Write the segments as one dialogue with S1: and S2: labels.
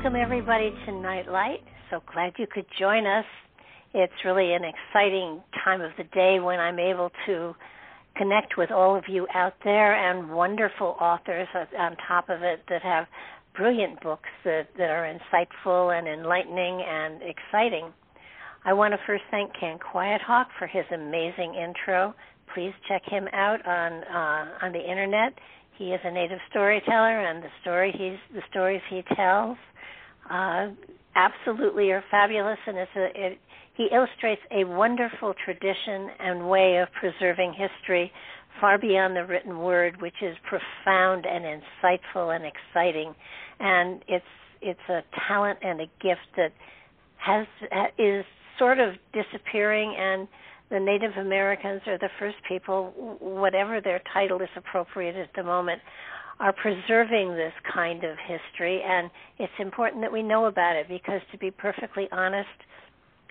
S1: Welcome, everybody, to Nightlight. So glad you could join us. It's really an exciting time of the day when I'm able to connect with all of you out there and wonderful authors on top of it that have brilliant books that, that are insightful and enlightening and exciting. I want to first thank Ken Quiethawk for his amazing intro. Please check him out on uh, on the internet. He is a native storyteller, and the story he's the stories he tells uh, absolutely are fabulous, and it's a, it, he illustrates a wonderful tradition and way of preserving history far beyond the written word, which is profound and insightful and exciting. And it's it's a talent and a gift that has is sort of disappearing and the Native Americans are the first people, whatever their title is appropriate at the moment, are preserving this kind of history, and it's important that we know about it because, to be perfectly honest,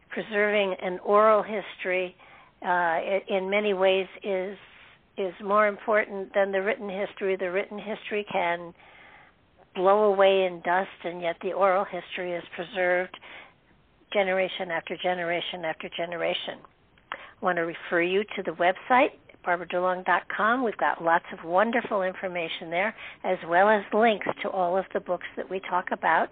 S1: preserving an oral history uh, in many ways is is more important than the written history. The written history can blow away in dust, and yet the oral history is preserved generation after generation after generation. Want to refer you to the website barbaradulong.com. We've got lots of wonderful information there, as well as links to all of the books that we talk about.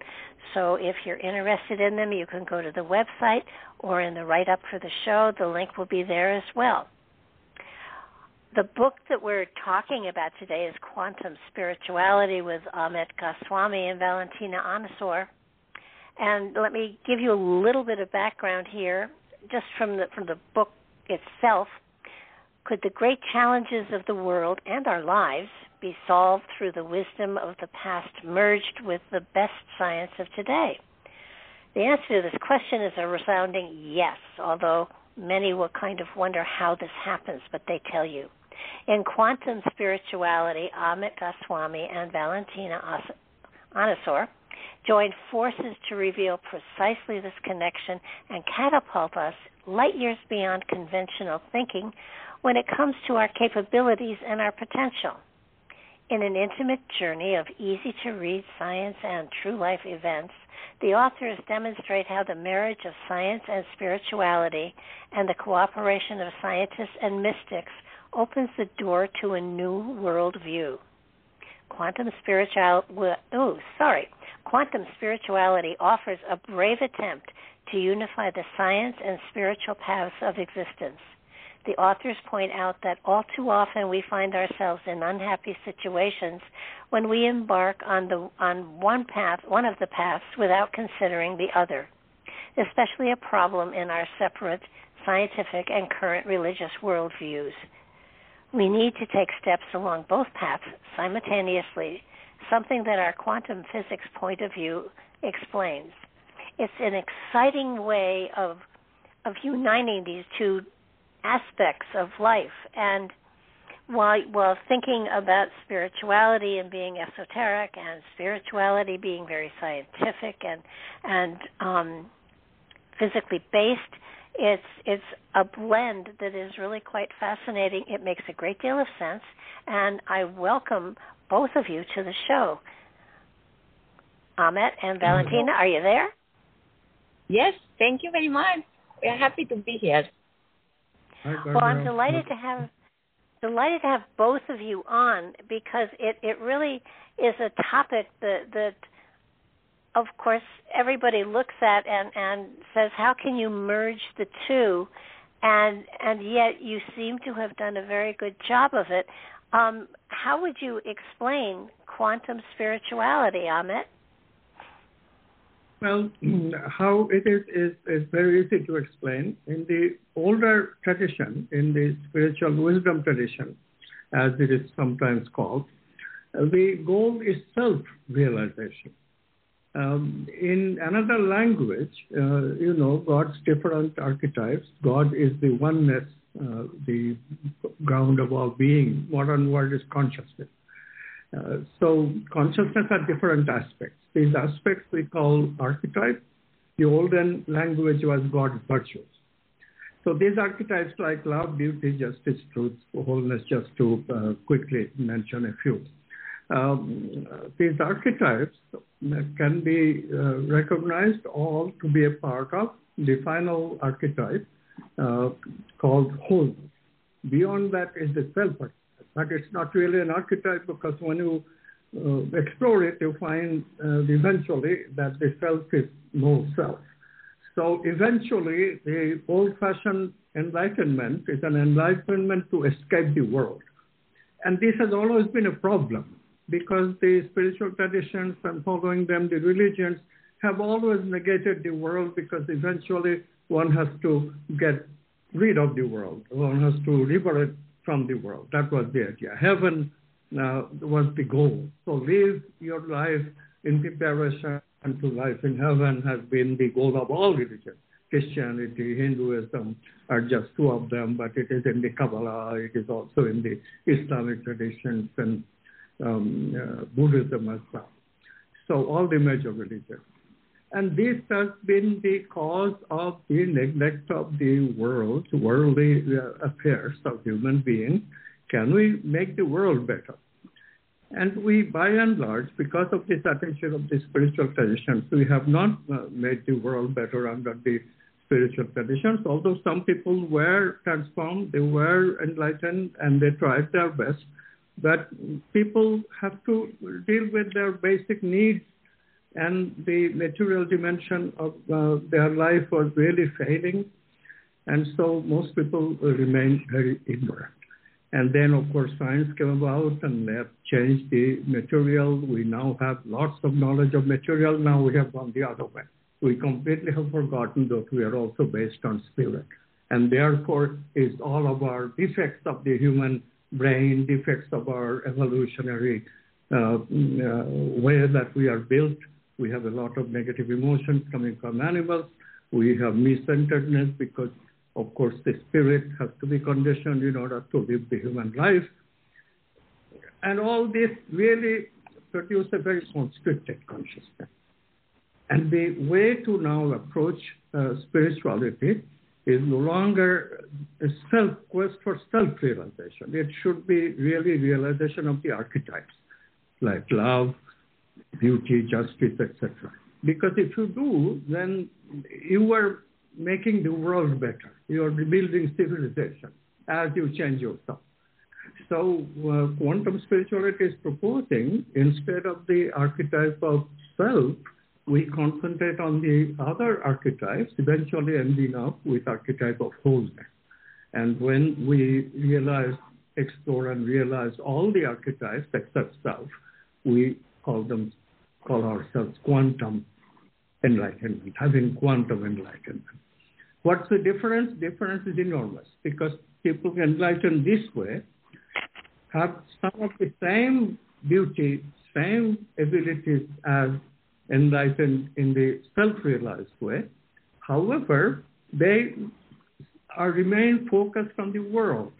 S1: So if you're interested in them, you can go to the website or in the write up for the show. The link will be there as well. The book that we're talking about today is Quantum Spirituality with Amit Goswami and Valentina Onisor. And let me give you a little bit of background here, just from the from the book itself. Could the great challenges of the world and our lives be solved through the wisdom of the past merged with the best science of today? The answer to this question is a resounding yes, although many will kind of wonder how this happens, but they tell you. In quantum spirituality, Amit Goswami and Valentina Onisor join forces to reveal precisely this connection and catapult us light years beyond conventional thinking when it comes to our capabilities and our potential. In an intimate journey of easy to read science and true life events, the authors demonstrate how the marriage of science and spirituality and the cooperation of scientists and mystics opens the door to a new worldview. Quantum spirituality, oh, sorry. Quantum spirituality offers a brave attempt to unify the science and spiritual paths of existence the authors point out that all too often we find ourselves in unhappy situations when we embark on the on one path, one of the paths without considering the other. Especially a problem in our separate scientific and current religious worldviews. We need to take steps along both paths simultaneously, something that our quantum physics point of view explains. It's an exciting way of of uniting these two aspects of life and while while thinking about spirituality and being esoteric and spirituality being very scientific and and um physically based. It's it's a blend that is really quite fascinating. It makes a great deal of sense, and I welcome both of you to the show. Amit and Valentina, are you there?
S2: Yes, thank you very much. We are happy to be here.
S1: Well, I'm delighted to have delighted to have both of you on because it it really is a topic that that of course everybody looks at and and says how can you merge the two and and yet you seem to have done a very good job of it um, how would you explain quantum spirituality Amit
S3: well, how it is, is, is very easy to explain. In the older tradition, in the spiritual wisdom tradition, as it is sometimes called, the goal is self realization. Um, in another language, uh, you know, God's different archetypes. God is the oneness, uh, the ground of all being. Modern world is consciousness. Uh, so consciousness has different aspects. These aspects we call archetypes. The olden language was God's virtues. So these archetypes like love, beauty, justice, truth, wholeness, just to uh, quickly mention a few. Um, these archetypes can be uh, recognized all to be a part of the final archetype uh, called wholeness. Beyond that is the self but it's not really an archetype because when you explore it, you find uh, eventually that the self is no self. So eventually, the old-fashioned enlightenment is an enlightenment to escape the world. And this has always been a problem because the spiritual traditions and following them, the religions, have always negated the world because eventually one has to get rid of the world. One has to liberate from the world. That was the idea. Heaven uh, was the goal. So live your life in preparation to life in heaven has been the goal of all religions. Christianity, Hinduism are just two of them, but it is in the Kabbalah, it is also in the Islamic traditions and um, uh, Buddhism as well. So all the major religions. And this has been the cause of the neglect of the world, worldly uh, affairs of human beings. Can we make the world better? And we, by and large, because of this attention of the spiritual traditions, we have not uh, made the world better under the spiritual traditions, although some people were transformed, they were enlightened, and they tried their best. But people have to deal with their basic needs and the material dimension of uh, their life was really failing. And so most people remained very ignorant. And then, of course, science came about and that changed the material. We now have lots of knowledge of material. Now we have gone the other way. We completely have forgotten that we are also based on spirit. And therefore, is all of our defects of the human brain, defects of our evolutionary uh, uh, way that we are built, we have a lot of negative emotions coming from animals. We have me-centeredness because, of course, the spirit has to be conditioned in order to live the human life. And all this really produce a very constricted consciousness. And the way to now approach uh, spirituality is no longer a self quest for self-realization. It should be really realization of the archetypes, like love, beauty, justice, etc. Because if you do, then you are making the world better. You are rebuilding civilization as you change yourself. So uh, quantum spirituality is proposing instead of the archetype of self, we concentrate on the other archetypes, eventually ending up with archetype of wholeness. And when we realize, explore and realize all the archetypes except self, we call them call ourselves quantum enlightenment, having quantum enlightenment. What's the difference? Difference is enormous because people enlightened this way have some of the same beauty, same abilities as enlightened in the self-realized way. However, they are remain focused on the world.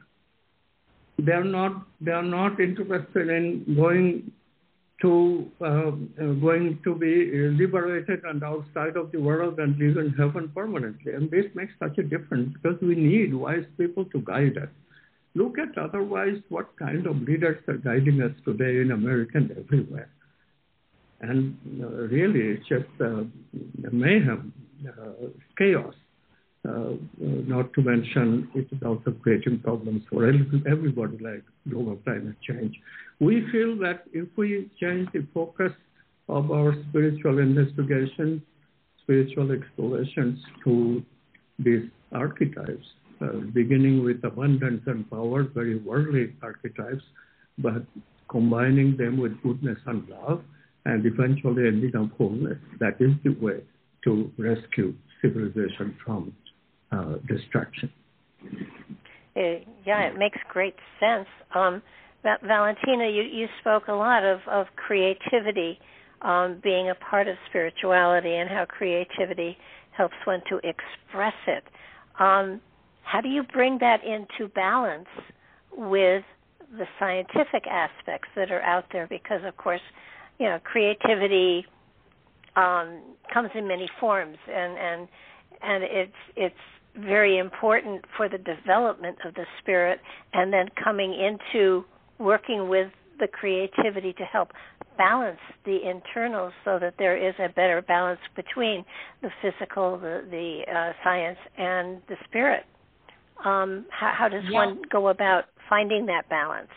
S3: They are not they are not interested in going to um, uh, going to be liberated and outside of the world and live in heaven permanently. And this makes such a difference because we need wise people to guide us. Look at otherwise what kind of leaders are guiding us today in America and everywhere. And uh, really, it's just uh, mayhem, uh, chaos. Uh, not to mention, it is also creating problems for everybody, like global climate change. We feel that if we change the focus of our spiritual investigations, spiritual explorations to these archetypes, uh, beginning with abundance and power, very worldly archetypes, but combining them with goodness and love, and eventually ending up wholeness. That is the way to rescue civilization from uh, destruction.
S1: Uh, yeah, it makes great sense. Um, Valentina, you, you spoke a lot of, of creativity um, being a part of spirituality and how creativity helps one to express it. Um, how do you bring that into balance with the scientific aspects that are out there? Because, of course, you know, creativity um, comes in many forms, and and and it's it's very important for the development of the spirit, and then coming into working with the creativity to help balance the internals so that there is a better balance between the physical, the, the uh, science, and the spirit. Um, how, how, does yeah. one go about finding that balance?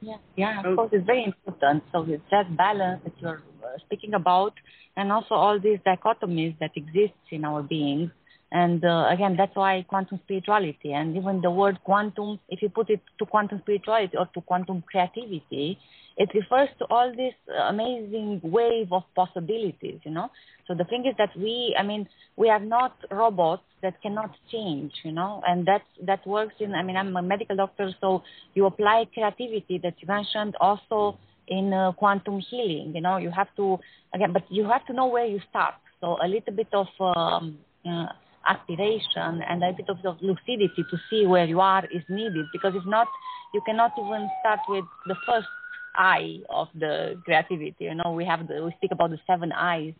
S2: Yeah, yeah, of course, it's very important. So it's that balance that you're uh, speaking about, and also all these dichotomies that exist in our beings and uh, again, that's why quantum spirituality and even the word quantum, if you put it to quantum spirituality or to quantum creativity, it refers to all this amazing wave of possibilities, you know. So the thing is that we, I mean, we are not robots that cannot change, you know, and that that works in. I mean, I'm a medical doctor, so you apply creativity that you mentioned also in uh, quantum healing. You know, you have to again, but you have to know where you start. So a little bit of um, uh, aspiration and a bit of, of lucidity to see where you are is needed because if not, you cannot even start with the first eye of the creativity. You know, we have the, we speak about the seven eyes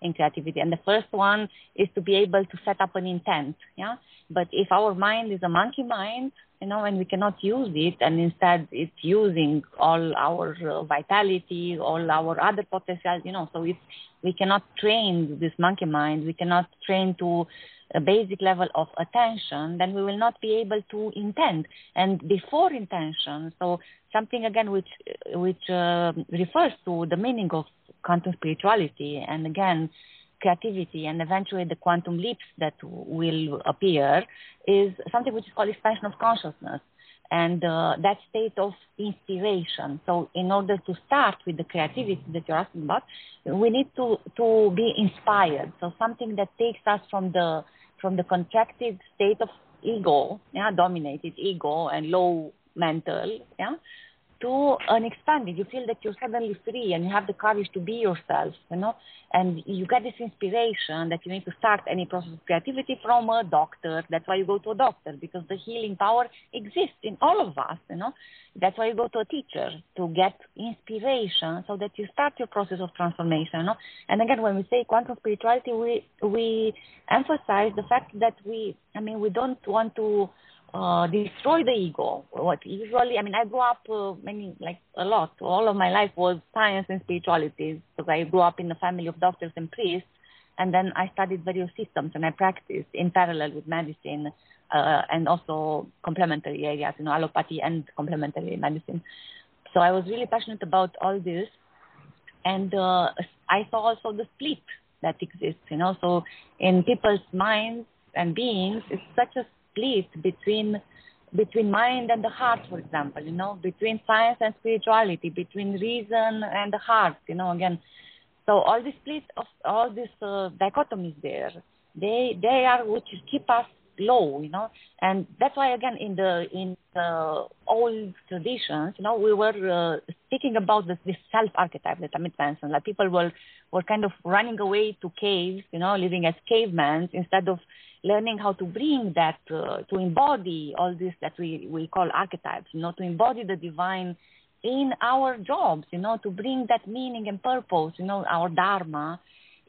S2: in creativity, and the first one is to be able to set up an intent. Yeah, but if our mind is a monkey mind, you know, and we cannot use it, and instead it's using all our uh, vitality, all our other potential, you know, so if we cannot train this monkey mind, we cannot train to a basic level of attention, then we will not be able to intend. And before intention, so something again which which uh, refers to the meaning of quantum spirituality, and again creativity, and eventually the quantum leaps that will appear, is something which is called expansion of consciousness and uh, that state of inspiration. So, in order to start with the creativity that you're asking about, we need to to be inspired. So, something that takes us from the from the contracted state of ego, yeah, dominated ego and low mental, yeah, to an expanded. You feel that you're suddenly free and you have the courage to be yourself, you know, and you get this inspiration that you need to start any process of creativity from a doctor. That's why you go to a doctor because the healing power exists in all of us, you know. That's why you go to a teacher to get inspiration so that you start your process of transformation, you know. And again, when we say quantum spirituality, we we emphasize the fact that we, I mean, we don't want to uh, destroy the ego. What usually, I mean, I grew up uh, many, like a lot. All of my life was science and spirituality because I grew up in a family of doctors and priests, and then I studied various systems and I practiced in parallel with medicine uh, and also complementary areas, you know, allopathy and complementary medicine. So I was really passionate about all this, and uh, I saw also the split that exists, you know. So in people's minds and beings, it's such a split between between mind and the heart, for example, you know, between science and spirituality, between reason and the heart, you know, again. So all this split of all these uh, dichotomies there, they they are which keep us low, you know, and that's why again in the in the old traditions, you know, we were uh, speaking about this, this self archetype that Amit mentioned. Like people were were kind of running away to caves, you know, living as cavemen instead of learning how to bring that uh, to embody all this that we we call archetypes, you know, to embody the divine in our jobs, you know, to bring that meaning and purpose, you know, our dharma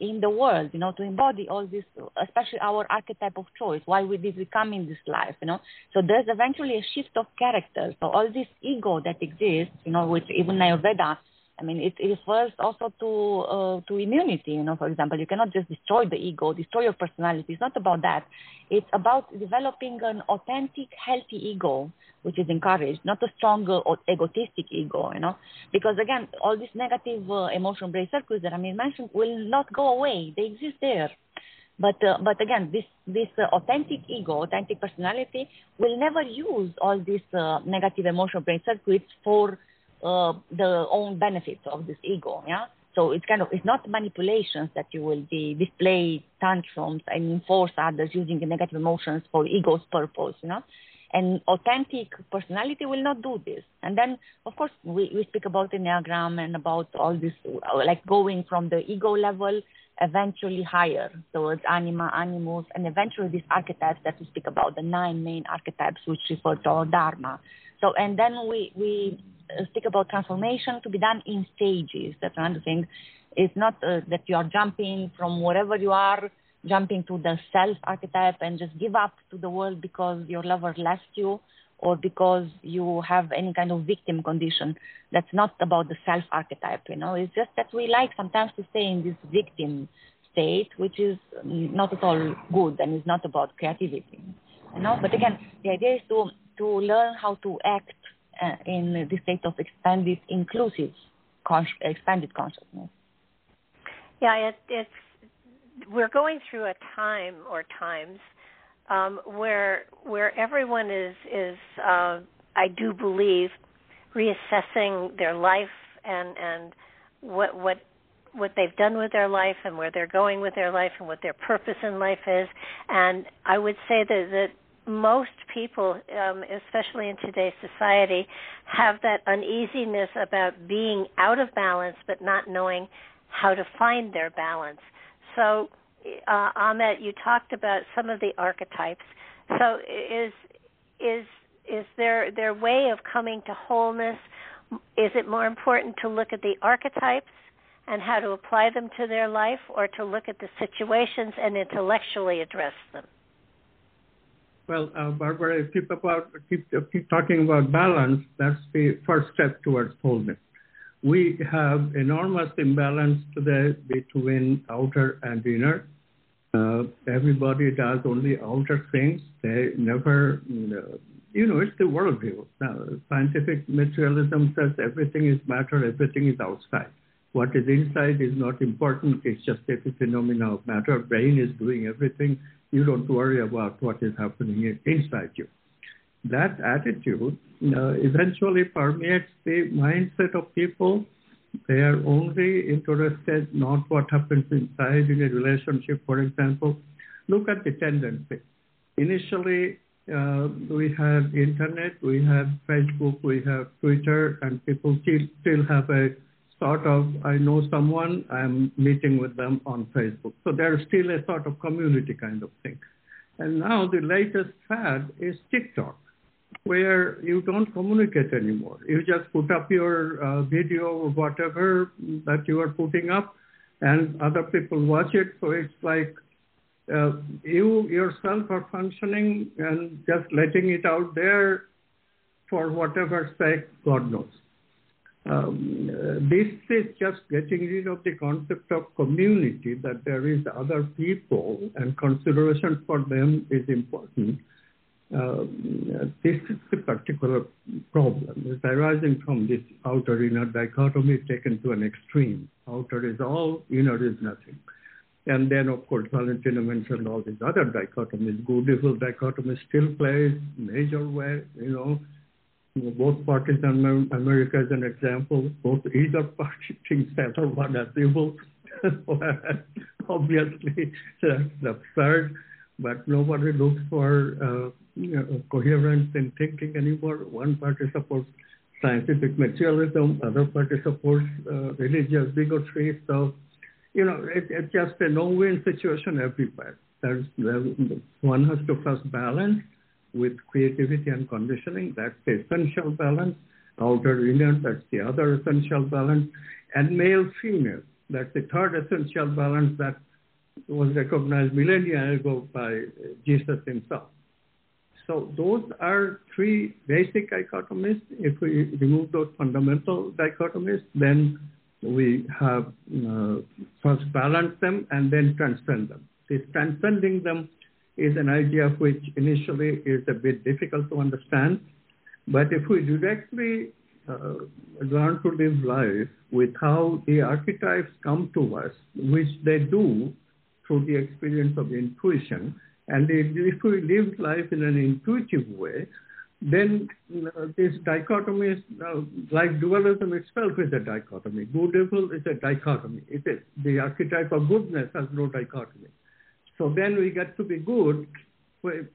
S2: in the world, you know, to embody all this, especially our archetype of choice, why we did we come in this life, you know. So there's eventually a shift of character. So all this ego that exists, you know, which even Ayurveda I mean, it, it refers also to uh, to immunity. You know, for example, you cannot just destroy the ego, destroy your personality. It's not about that. It's about developing an authentic, healthy ego, which is encouraged, not a strong or egotistic ego. You know, because again, all these negative uh, emotion brain circuits that Amit mentioned will not go away. They exist there. But uh, but again, this this uh, authentic ego, authentic personality, will never use all these uh, negative emotional brain circuits for uh, the own benefits of this ego. Yeah. So it's kind of it's not manipulations that you will be display tantrums and enforce others using negative emotions for ego's purpose. You know. And authentic personality will not do this. And then, of course, we, we speak about the Enneagram and about all this, like going from the ego level eventually higher towards anima, animus, and eventually these archetypes that we speak about, the nine main archetypes which refer to our dharma. So, and then we, we uh, speak about transformation to be done in stages. That's another thing. It's not uh, that you are jumping from wherever you are, jumping to the self archetype and just give up to the world because your lover left you or because you have any kind of victim condition. That's not about the self archetype, you know. It's just that we like sometimes to stay in this victim state, which is not at all good and is not about creativity. You know, but again, the idea is to to learn how to act uh, in the state of expanded, inclusive, expanded consciousness.
S1: Yeah, it, it's we're going through a time or times um, where where everyone is is uh, I do believe reassessing their life and and what what what they've done with their life and where they're going with their life and what their purpose in life is and I would say that that most people, um, especially in today's society, have that uneasiness about being out of balance but not knowing how to find their balance. So, uh, Amit, you talked about some of the archetypes. So, is is is there their way of coming to wholeness? Is it more important to look at the archetypes and how to apply them to their life, or to look at the situations and intellectually address them?
S3: Well, uh, Barbara, keep about keep keep talking about balance. That's the first step towards wholeness. We have enormous imbalance today between outer and inner. Uh, everybody does only outer things. They never, you know, it's the worldview. Now, scientific materialism says everything is matter, everything is outside. What is inside is not important. It's just a phenomena of matter. Brain is doing everything you don't worry about what is happening inside you. That attitude uh, eventually permeates the mindset of people. They are only interested not what happens inside in a relationship, for example. Look at the tendency. Initially, uh, we have internet, we have Facebook, we have Twitter, and people still, still have a sort of, I know someone, I'm meeting with them on Facebook. So there's still a sort of community kind of thing. And now the latest fad is TikTok, where you don't communicate anymore. You just put up your uh, video or whatever that you are putting up, and other people watch it. So it's like uh, you yourself are functioning and just letting it out there for whatever sake God knows. Um, uh, this is just getting rid of the concept of community, that there is other people and consideration for them is important. Um, this is the particular problem. It's arising from this outer-inner dichotomy taken to an extreme. Outer is all, inner is nothing. And then, of course, Valentina mentioned all these other dichotomies. Good evil dichotomy still plays major way, you know, both parties in America as an example, both either party thinks that or one as evil. Obviously, that's absurd, but nobody looks for uh, you know, coherence in thinking anymore. One party supports scientific materialism, other party supports uh, religious bigotry. So, you know, it, it's just a no-win situation everywhere. There's, one has to first balance with creativity and conditioning. That's the essential balance. outer inner, that's the other essential balance, and male female, that's the third essential balance that was recognized millennia ago by Jesus himself. So those are three basic dichotomies. If we remove those fundamental dichotomies, then we have uh, first balance them and then transcend them. This transcending them is an idea which initially is a bit difficult to understand. But if we directly uh, learn to live life with how the archetypes come to us, which they do through the experience of intuition, and if we live life in an intuitive way, then uh, this dichotomy is uh, like dualism itself is a dichotomy. Good evil is a dichotomy. It is the archetype of goodness has no dichotomy. So then we get to be good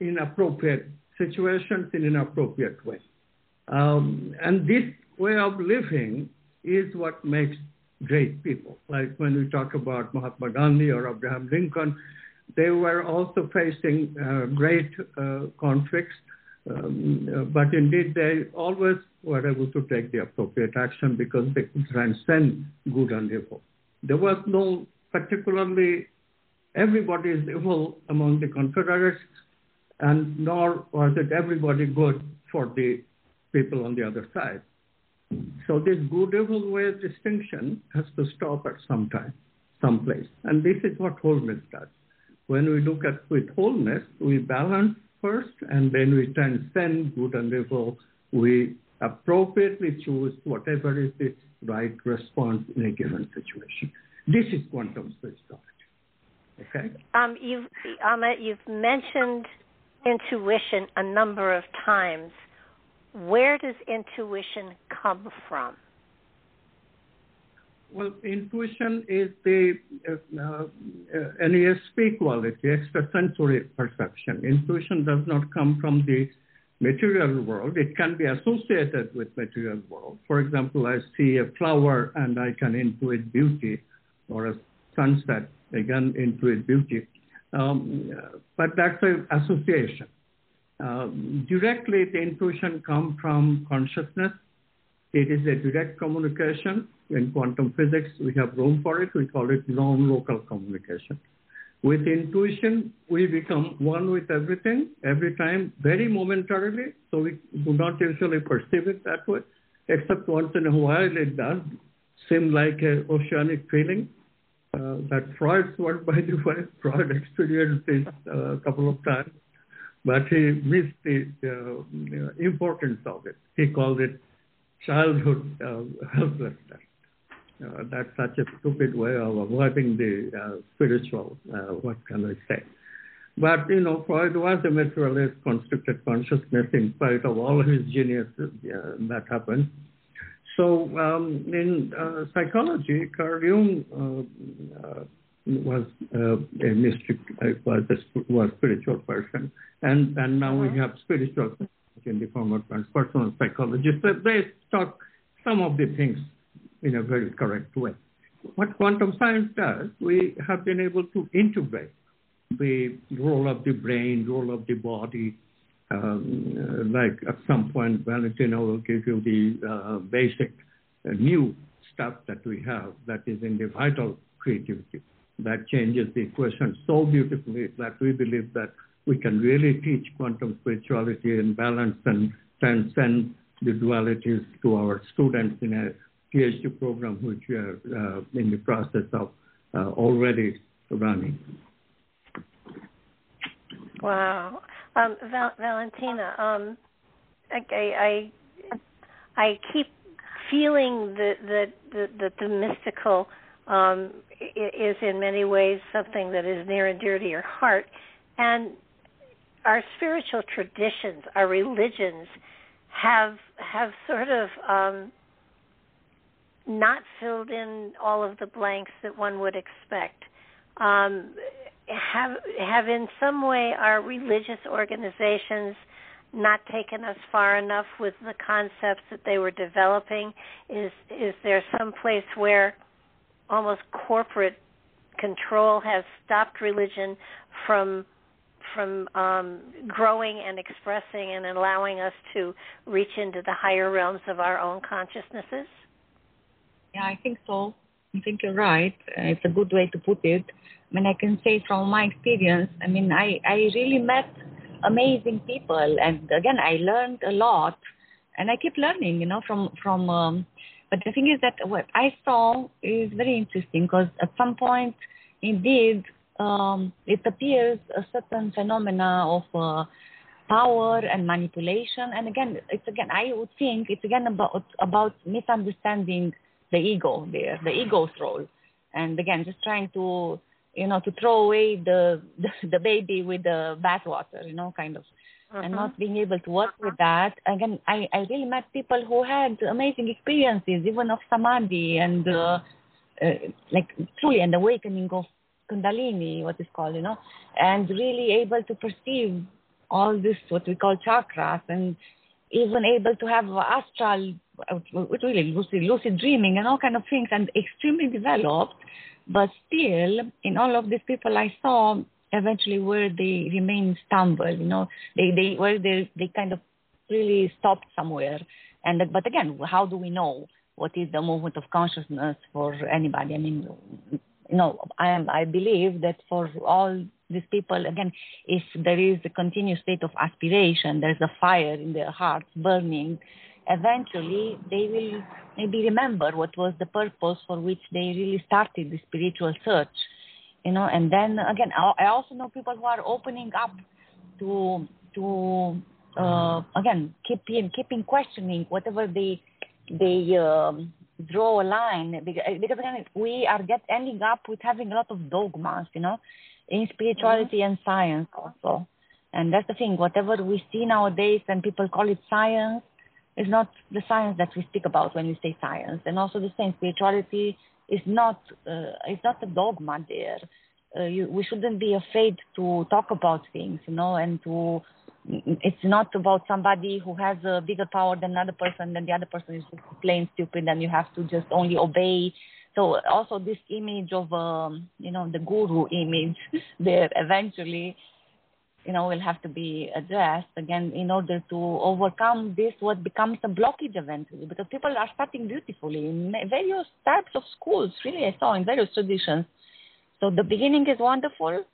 S3: in appropriate situations in an appropriate way. Um, and this way of living is what makes great people. Like when we talk about Mahatma Gandhi or Abraham Lincoln, they were also facing uh, great uh, conflicts, um, but indeed they always were able to take the appropriate action because they could transcend good and evil. There was no particularly everybody is evil among the Confederates, and nor was it everybody good for the people on the other side. So this good evil way distinction has to stop at some time, some place. And this is what wholeness does. When we look at with wholeness, we balance first and then we transcend good and evil. We appropriately choose whatever is the right response in a given situation. This is quantum spirituality. Okay.
S1: Um, you've Amit, you've mentioned intuition a number of times. Where does intuition come from?
S3: Well, intuition is the uh, uh, NESP quality, extrasensory perception. Intuition does not come from the material world. It can be associated with material world. For example, I see a flower and I can intuit beauty, or a sunset, again, intuit beauty. Um, but that's an association. Um, directly, the intuition comes from consciousness. It is a direct communication in quantum physics, we have room for it. We call it non-local communication. With intuition, we become one with everything every time, very momentarily. So we do not usually perceive it that way, except once in a while it does seem like an oceanic feeling. Uh, that Freud's word, by the way, Freud experienced this uh, a couple of times, but he missed the uh, importance of it. He called it childhood uh, helplessness. Uh, that's such a stupid way of avoiding the uh, spiritual, uh, what can I say? But, you know, Freud was a materialist, constructed consciousness in spite of all his genius that happened. So um, in uh, psychology, Carl Jung uh, uh, was a mystic, was a was spiritual person, and and now we uh-huh. have spiritual in the form of transpersonal psychology. So they talk some of the things in a very correct way. What quantum science does, we have been able to integrate the role of the brain, role of the body. Um, uh, like at some point, Valentino will give you the uh, basic uh, new stuff that we have that is in the vital creativity that changes the equation so beautifully that we believe that we can really teach quantum spirituality and balance and transcend the dualities to our students in a PhD program, which we are uh, in the process of uh, already running.
S1: Wow, um, Val- Valentina, um, I, I, I keep feeling that that the, the, the mystical um, is in many ways something that is near and dear to your heart, and our spiritual traditions, our religions, have have sort of um, not filled in all of the blanks that one would expect. Um, have have in some way our religious organizations not taken us far enough with the concepts that they were developing? Is is there some place where almost corporate control has stopped religion from from um, growing and expressing and allowing us to reach into the higher realms of our own consciousnesses?
S2: Yeah, I think so. I think you're right. It's a good way to put it. I mean, I can say from my experience, I mean, I, I really met amazing people. And again, I learned a lot. And I keep learning, you know, from, from um, but the thing is that what I saw is very interesting because at some point, indeed, um, it appears a certain phenomena of uh, power and manipulation. And again, it's again, I would think it's again about about misunderstanding the ego there, the ego's role, and again, just trying to you know to throw away the the, the baby with the bathwater, you know, kind of. Uh-huh. And not being able to work with that. Again, I, I really met people who had amazing experiences, even of samadhi and uh, uh, like truly an awakening of kundalini, what is called, you know, and really able to perceive all this, what we call chakras, and even able to have astral, really lucid, lucid dreaming and all kind of things, and extremely developed. But still, in all of these people I saw, eventually where they remain stumble, you know, they, they where they they kind of really stopped somewhere. And but again, how do we know what is the movement of consciousness for anybody? I mean, you know, I am, I believe that for all these people, again, if there is a continuous state of aspiration, there's a fire in their hearts burning, eventually they will maybe remember what was the purpose for which they really started the spiritual search, you know, and then again, I also know people who are opening up to, to, uh, again, keeping, keeping questioning whatever they, they, um, draw a line because, because again we are get ending up with having a lot of dogmas you know in spirituality mm-hmm. and science also and that's the thing whatever we see nowadays and people call it science is not the science that we speak about when we say science and also the same spirituality is not uh, is not a dogma there uh, you, we shouldn't be afraid to talk about things you know and to it's not about somebody who has a bigger power than another person, then the other person is just plain stupid, and you have to just only obey. So also this image of um, you know the guru image there eventually you know will have to be addressed again in order to overcome this what becomes a blockage eventually because people are starting beautifully in various types of schools really I saw in various traditions. So the beginning is wonderful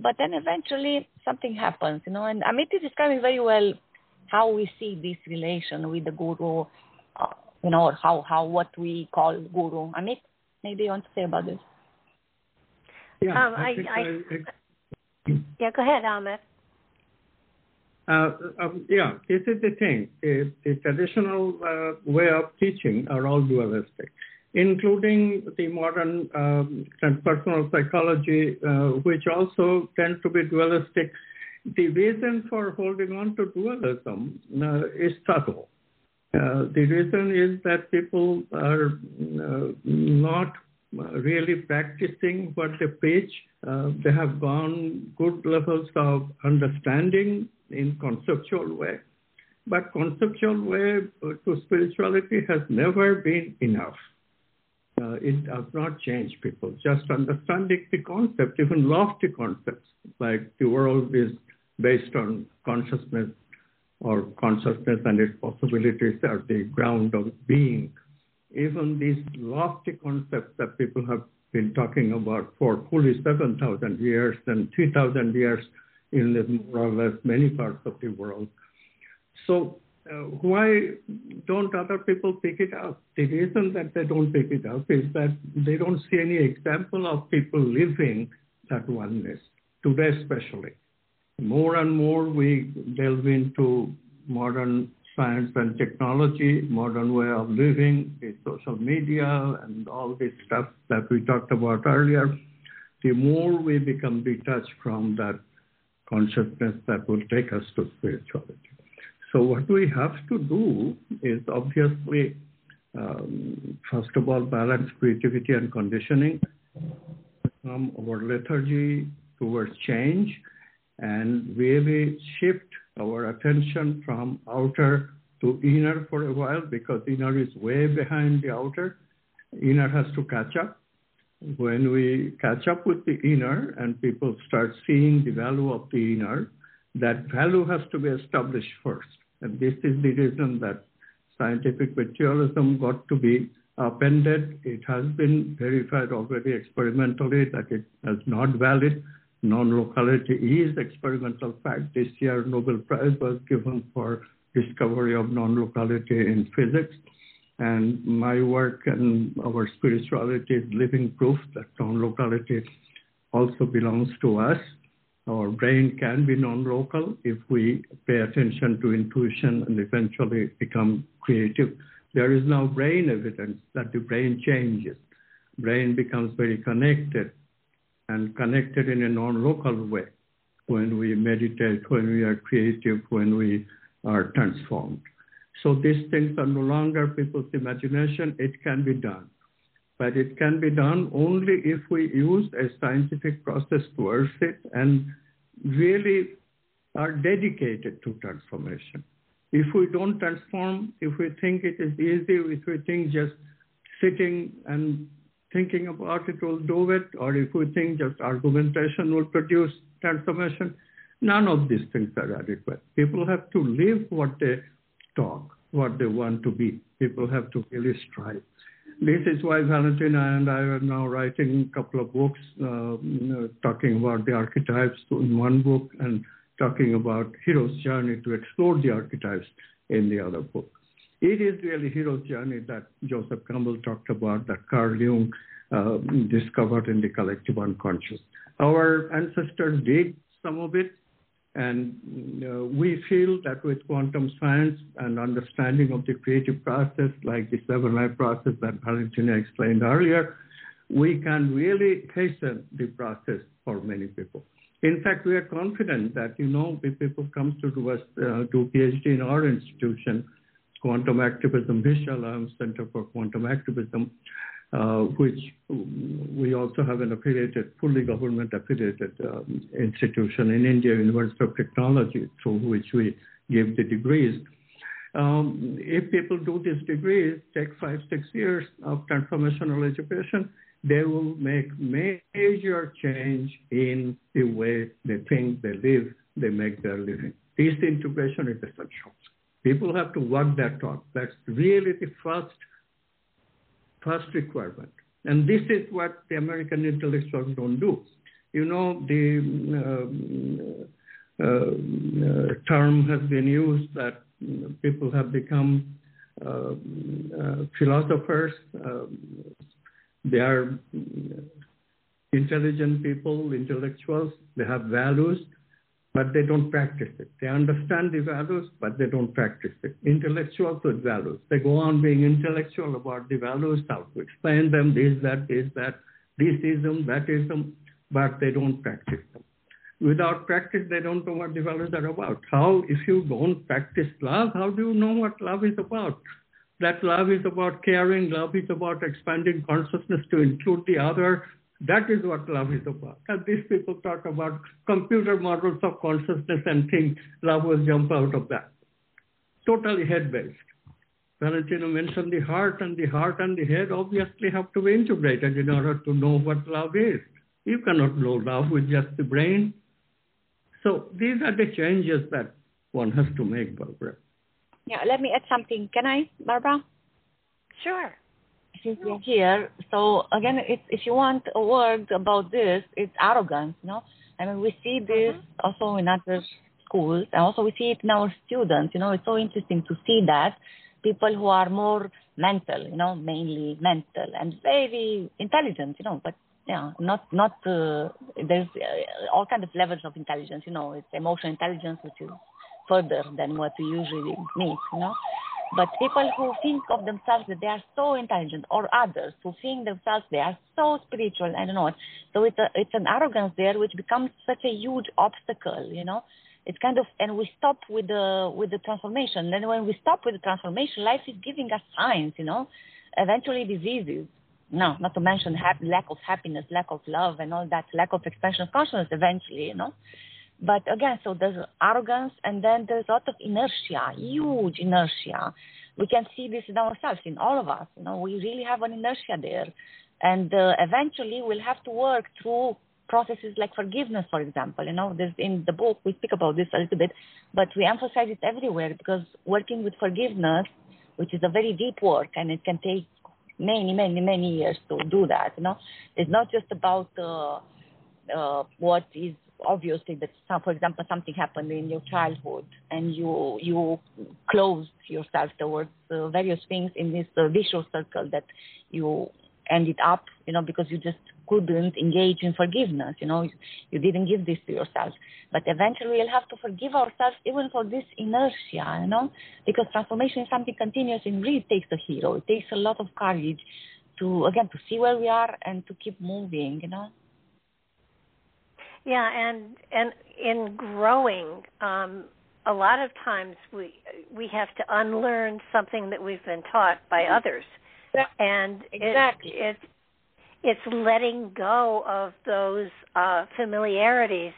S2: but then eventually something happens, you know. And Amit is describing very well how we see this relation with the guru, uh, you know, or how how what we call guru. Amit, maybe you want to say about this?
S3: Yeah, um, I, I, I,
S1: yeah. Go ahead, Amit.
S3: Uh, um, yeah, this is the thing. The, the traditional uh, way of teaching are all dualistic including the modern um, transpersonal psychology, uh, which also tend to be dualistic. The reason for holding on to dualism uh, is subtle. Uh, the reason is that people are uh, not really practicing what they preach. Uh, they have gone good levels of understanding in conceptual way, but conceptual way to spirituality has never been enough uh, it does not change people. Just understanding the concept, even lofty concepts, like the world is based on consciousness or consciousness and its possibilities are the ground of being. Even these lofty concepts that people have been talking about for fully 7,000 years and 3,000 years in more or less many parts of the world. So uh, why don't other people pick it up? The reason that they don't pick it up is that they don't see any example of people living that oneness, today especially. More and more we delve into modern science and technology, modern way of living, the social media and all this stuff that we talked about earlier, the more we become detached from that consciousness that will take us to spirituality. So what we have to do is obviously, um, first of all, balance creativity and conditioning from our lethargy towards change and really shift our attention from outer to inner for a while because inner is way behind the outer. Inner has to catch up. When we catch up with the inner and people start seeing the value of the inner, that value has to be established first. And this is the reason that scientific materialism got to be appended. It has been verified already experimentally that it is not valid. Non-locality is experimental fact. This year, Nobel Prize was given for discovery of non-locality in physics. And my work and our spirituality is living proof that non-locality also belongs to us. Our brain can be non-local if we pay attention to intuition and eventually become creative. There is now brain evidence that the brain changes. Brain becomes very connected and connected in a non-local way when we meditate, when we are creative, when we are transformed. So these things are no longer people's imagination. It can be done. But it can be done only if we use a scientific process towards it and really are dedicated to transformation. If we don't transform, if we think it is easy, if we think just sitting and thinking about it will do it, or if we think just argumentation will produce transformation, none of these things are adequate. People have to live what they talk, what they want to be. People have to really strive. This is why Valentina and I are now writing a couple of books uh, talking about the archetypes in one book and talking about hero's journey to explore the archetypes in the other book. It is really hero's journey that Joseph Campbell talked about, that Carl Jung uh, discovered in the collective unconscious. Our ancestors did some of it, and uh, we feel that with quantum science and understanding of the creative process, like the seven life process that Valentina explained earlier, we can really hasten the process for many people. In fact, we are confident that, you know, if people come to us, uh, do PhD in our institution, Quantum Activism Vishwalayam Center for Quantum Activism, uh, which we also have an affiliated, fully government affiliated um, institution in India, University of Technology, through which we give the degrees. Um, if people do these degrees, take five, six years of transformational education, they will make major change in the way they think, they live, they make their living. This integration is essential. People have to walk that talk. That's really the first first requirement. And this is what the American intellectuals don't do. You know, the uh, uh, term has been used that people have become uh, uh philosophers. Um, they are intelligent people, intellectuals. They have values but they don't practice it. They understand the values, but they don't practice it. Intellectuals with values. They go on being intellectual about the values, how to explain them, this, that, this, that, this ism, that ism, but they don't practice them. Without practice, they don't know what the values are about. How, if you don't practice love, how do you know what love is about? That love is about caring, love is about expanding consciousness to include the other, that is what love is about. And these people talk about computer models of consciousness and think love will jump out of that. Totally head-based. Valentina mentioned the heart, and the heart and the head obviously have to be integrated in order to know what love is. You cannot know love with just the brain. So these are the changes that one has to make, Barbara.
S2: Yeah, let me add something. Can I, Barbara?
S1: Sure
S2: we're here. So again, if you want a word about this, it's arrogance. You know, I mean, we see this mm-hmm. also in other schools, and also we see it in our students. You know, it's so interesting to see that people who are more mental, you know, mainly mental and very intelligent. You know, but yeah, not not uh, there's uh, all kind of levels of intelligence. You know, it's emotional intelligence, which is further than what we usually meet. You know. But people who think of themselves that they are so intelligent, or others who think themselves they are so spiritual, don't know. So it's a, it's an arrogance there which becomes such a huge obstacle, you know. It's kind of, and we stop with the with the transformation. Then when we stop with the transformation, life is giving us signs, you know. Eventually, diseases. No, not to mention ha- lack of happiness, lack of love, and all that, lack of expansion of consciousness. Eventually, you know. But again, so there's arrogance and then there's a lot of inertia, huge inertia. We can see this in ourselves, in all of us. You know, we really have an inertia there. and uh, eventually we'll have to work through processes like forgiveness, for example. You know, there's in the book we speak about this a little bit, but we emphasize it everywhere because working with forgiveness, which is a very deep work, and it can take many, many, many years to do that. You know, it's not just about uh, uh, what is obviously that some, for example something happened in your childhood and you you closed yourself towards uh, various things in this uh, vicious circle that you ended up you know because you just couldn't engage in forgiveness you know you didn't give this to yourself. But eventually we'll have to forgive ourselves even for this inertia you know because transformation is something continuous and really takes a hero. It takes a lot of courage to again to see where we are and to keep moving you know
S1: yeah and and in growing um a lot of times we we have to unlearn something that we've been taught by others and
S2: exactly.
S1: it, it it's letting go of those uh, familiarities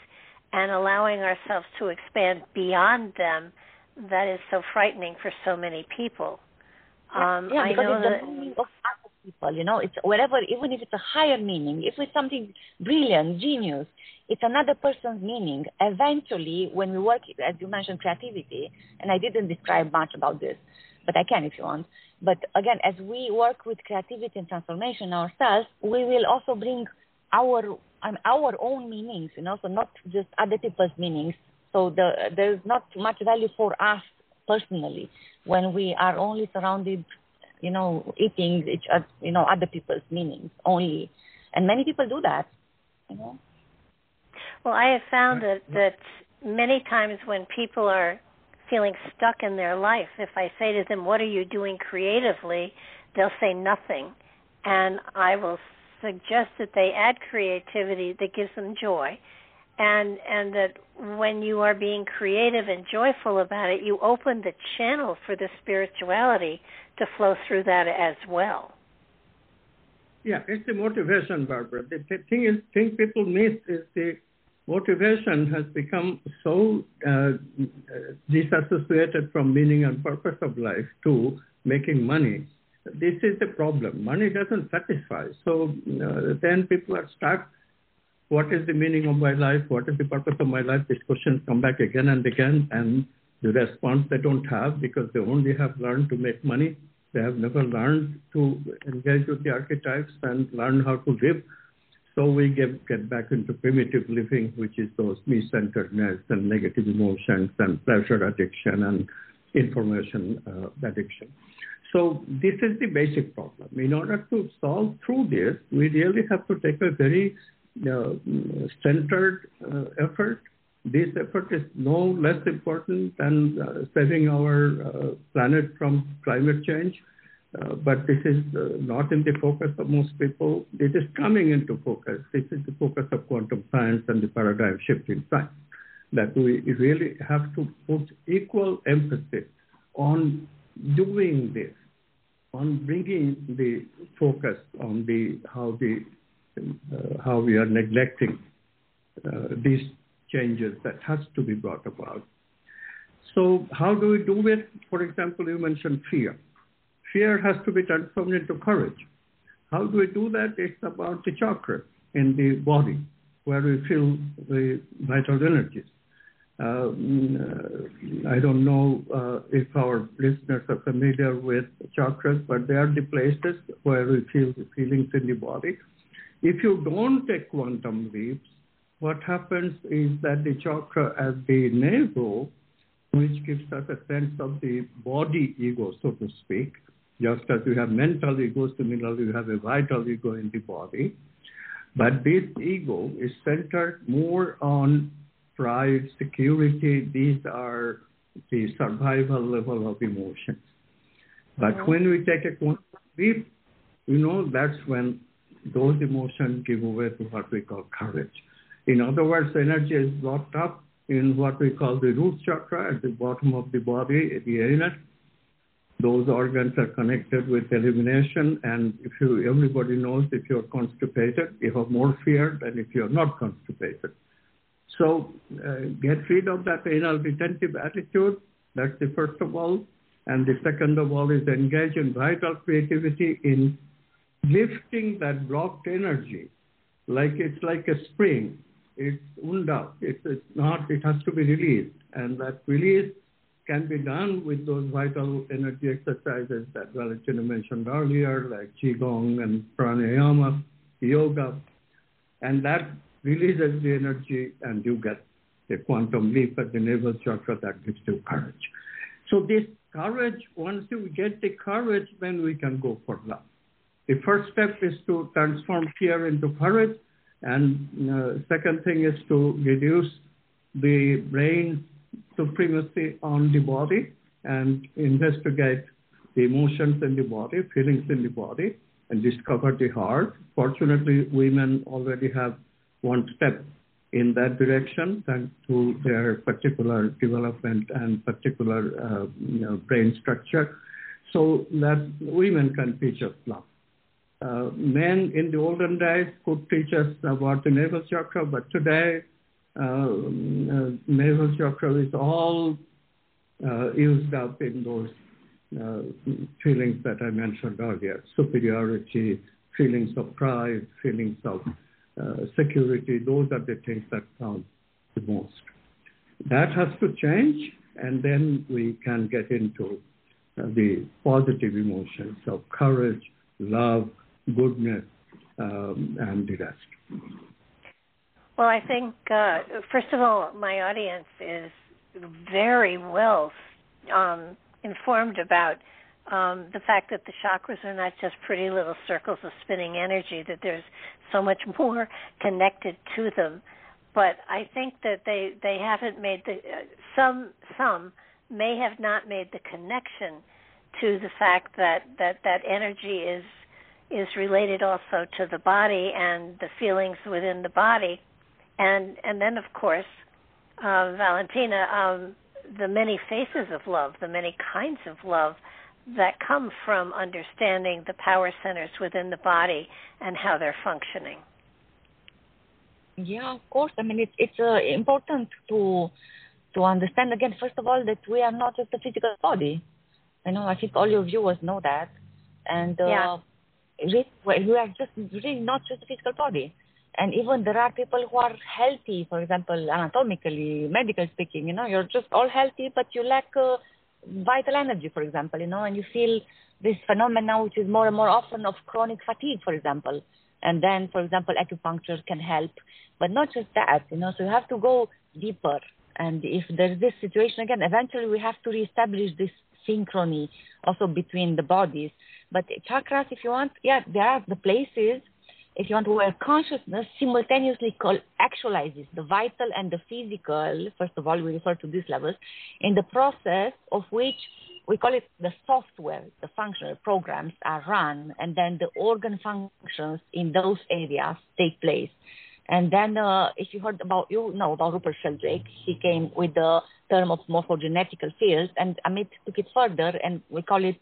S1: and allowing ourselves to expand beyond them that is so frightening for so many people.
S2: Um, yeah, because it's that, people, you know, it's whatever, even if it's a higher meaning, if it's something brilliant, genius, it's another person's meaning. Eventually, when we work, as you mentioned, creativity, and I didn't describe much about this, but I can if you want. But again, as we work with creativity and transformation ourselves, we will also bring our um, our own meanings, you know, so not just other people's meanings. So the, there's not much value for us personally when we are only surrounded, you know, eating each, you know, other people's meanings only, and many people do that, you know.
S1: Well, I have found that that many times when people are feeling stuck in their life, if I say to them, What are you doing creatively? they'll say nothing. And I will suggest that they add creativity that gives them joy. And and that when you are being creative and joyful about it, you open the channel for the spirituality to flow through that as well.
S3: Yeah, it's the motivation, Barbara. The thing is, thing people miss is the motivation has become so uh, disassociated from meaning and purpose of life to making money. This is the problem. Money doesn't satisfy. So uh, then people are stuck. What is the meaning of my life? What is the purpose of my life? These questions come back again and again, and the response they don't have because they only have learned to make money. They have never learned to engage with the archetypes and learn how to live so we get, get back into primitive living, which is those me-centeredness and negative emotions and pleasure addiction and information uh, addiction. So this is the basic problem. In order to solve through this, we really have to take a very uh, centered uh, effort. This effort is no less important than uh, saving our uh, planet from climate change uh, but this is uh, not in the focus of most people. It is coming into focus. This is the focus of quantum science and the paradigm shift in science, that we really have to put equal emphasis on doing this, on bringing the focus on the how the uh, how we are neglecting uh, these changes that has to be brought about. So how do we do it? For example, you mentioned fear fear has to be transformed into courage. How do we do that? It's about the chakra in the body where we feel the vital energies. Um, I don't know uh, if our listeners are familiar with chakras, but they are the places where we feel the feelings in the body. If you don't take quantum leaps, what happens is that the chakra at the navel, which gives us a sense of the body ego, so to speak, just as you have mental ego, similarly you have a vital ego in the body. But this ego is centered more on pride, security. These are the survival level of emotions. But mm-hmm. when we take a quantum leap, you know, that's when those emotions give way to what we call courage. In other words, energy is locked up in what we call the root chakra at the bottom of the body, the anus, those organs are connected with elimination. And if you, everybody knows if you're constipated, you have more fear than if you're not constipated. So uh, get rid of that anal retentive attitude. That's the first of all. And the second of all is engage in vital creativity in lifting that blocked energy, like it's like a spring. It's unda. It's, it's not. It has to be released, and that release can be done with those vital energy exercises that Valentina mentioned earlier, like qigong and pranayama, yoga, and that releases the energy, and you get a quantum leap at the navel chakra that gives you courage. So this courage, once you get the courage, then we can go for love. The first step is to transform fear into courage. And uh, second thing is to reduce the brain supremacy on the body and investigate the emotions in the body, feelings in the body, and discover the heart. Fortunately, women already have one step in that direction thanks to their particular development and particular uh, you know, brain structure. So that women can teach us. Uh, men in the olden days could teach us about the navel chakra, but today uh, uh navel chakra is all uh, used up in those uh, feelings that I mentioned earlier: superiority, feelings of pride, feelings of uh, security, those are the things that count the most. That has to change, and then we can get into the positive emotions of courage, love, goodness, um, and the rest.
S1: Well, I think, uh, first of all, my audience is very well um, informed about um, the fact that the chakras are not just pretty little circles of spinning energy, that there's so much more connected to them. But I think that they they haven't made the uh, some some may have not made the connection to the fact that that that energy is is related also to the body and the feelings within the body, and and then of course, uh, Valentina, um, the many faces of love, the many kinds of love that come from understanding the power centers within the body and how they're functioning.
S2: Yeah, of course. I mean, it's it's uh, important to to understand again. First of all, that we are not just a physical body. I know. I think all your viewers know that, and uh,
S1: yeah.
S2: We are just really not just a physical body. And even there are people who are healthy, for example, anatomically, medical speaking. You know, you're just all healthy, but you lack. Uh, vital energy, for example, you know, and you feel this phenomenon which is more and more often of chronic fatigue, for example. And then, for example, acupuncture can help, but not just that, you know, so you have to go deeper. And if there's this situation again, eventually we have to reestablish this synchrony also between the bodies. But chakras, if you want, yeah, there are the places if you want, where consciousness simultaneously actualizes the vital and the physical, first of all, we refer to these levels, in the process of which we call it the software, the functional programs are run, and then the organ functions in those areas take place. And then, uh, if you heard about, you know about Rupert Sheldrake, he came with the term of morphogenetical fields, and Amit took it further, and we call it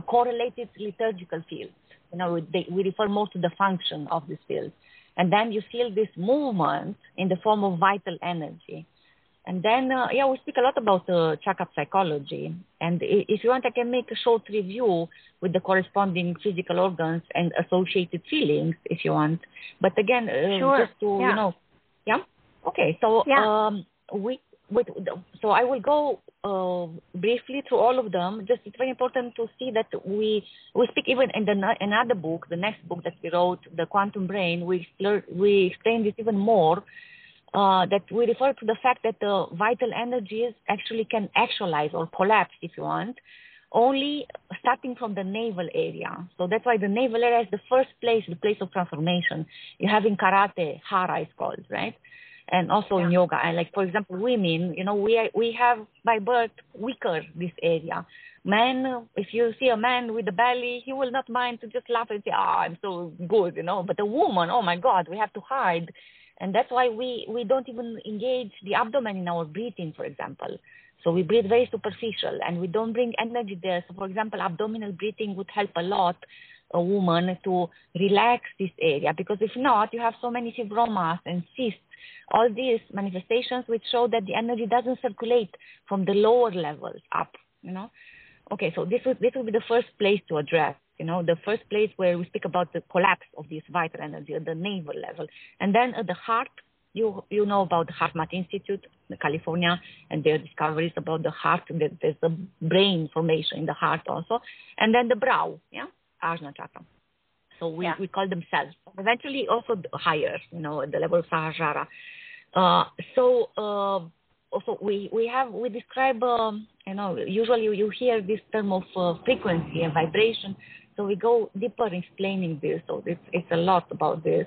S2: correlated liturgical fields. You know, they, we refer more to the function of this field. And then you feel this movement in the form of vital energy. And then, uh, yeah, we speak a lot about uh, chakra psychology. And if you want, I can make a short review with the corresponding physical organs and associated feelings, if you want. But again, uh,
S1: sure.
S2: just to,
S1: yeah.
S2: you know, yeah? Okay, so
S1: yeah.
S2: um, we, with, so I will go uh, briefly through all of them. Just it's very important to see that we we speak even in the another book, the next book that we wrote, the Quantum Brain. We we explain this even more. Uh, that we refer to the fact that the vital energies actually can actualize or collapse, if you want, only starting from the navel area. So that's why the navel area is the first place, the place of transformation. You have in karate, hara is called, right? And also yeah. in yoga. And like for example, women, you know, we are, we have by birth weaker this area. Men, if you see a man with a belly, he will not mind to just laugh and say, "Ah, oh, I'm so good," you know. But a woman, oh my God, we have to hide, and that's why we we don't even engage the abdomen in our breathing, for example. So we breathe very superficial, and we don't bring energy there. So, for example, abdominal breathing would help a lot a woman to relax this area because if not, you have so many fibromas and cysts all these manifestations which show that the energy doesn't circulate from the lower levels up you know okay so this would this would be the first place to address You know, the first place where we speak about the collapse of this vital energy at the navel level, and then at the heart. You you know about the HeartMath Institute, in California, and their discoveries about the heart. There's the brain formation in the heart also, and then the brow, yeah, Ajna chakra. So we, yeah. we call them cells. Eventually, also higher, you know, at the level of. Uh, so uh, also we we have we describe um, you know usually you hear this term of uh, frequency and vibration so we go deeper in explaining this so it's it's a lot about this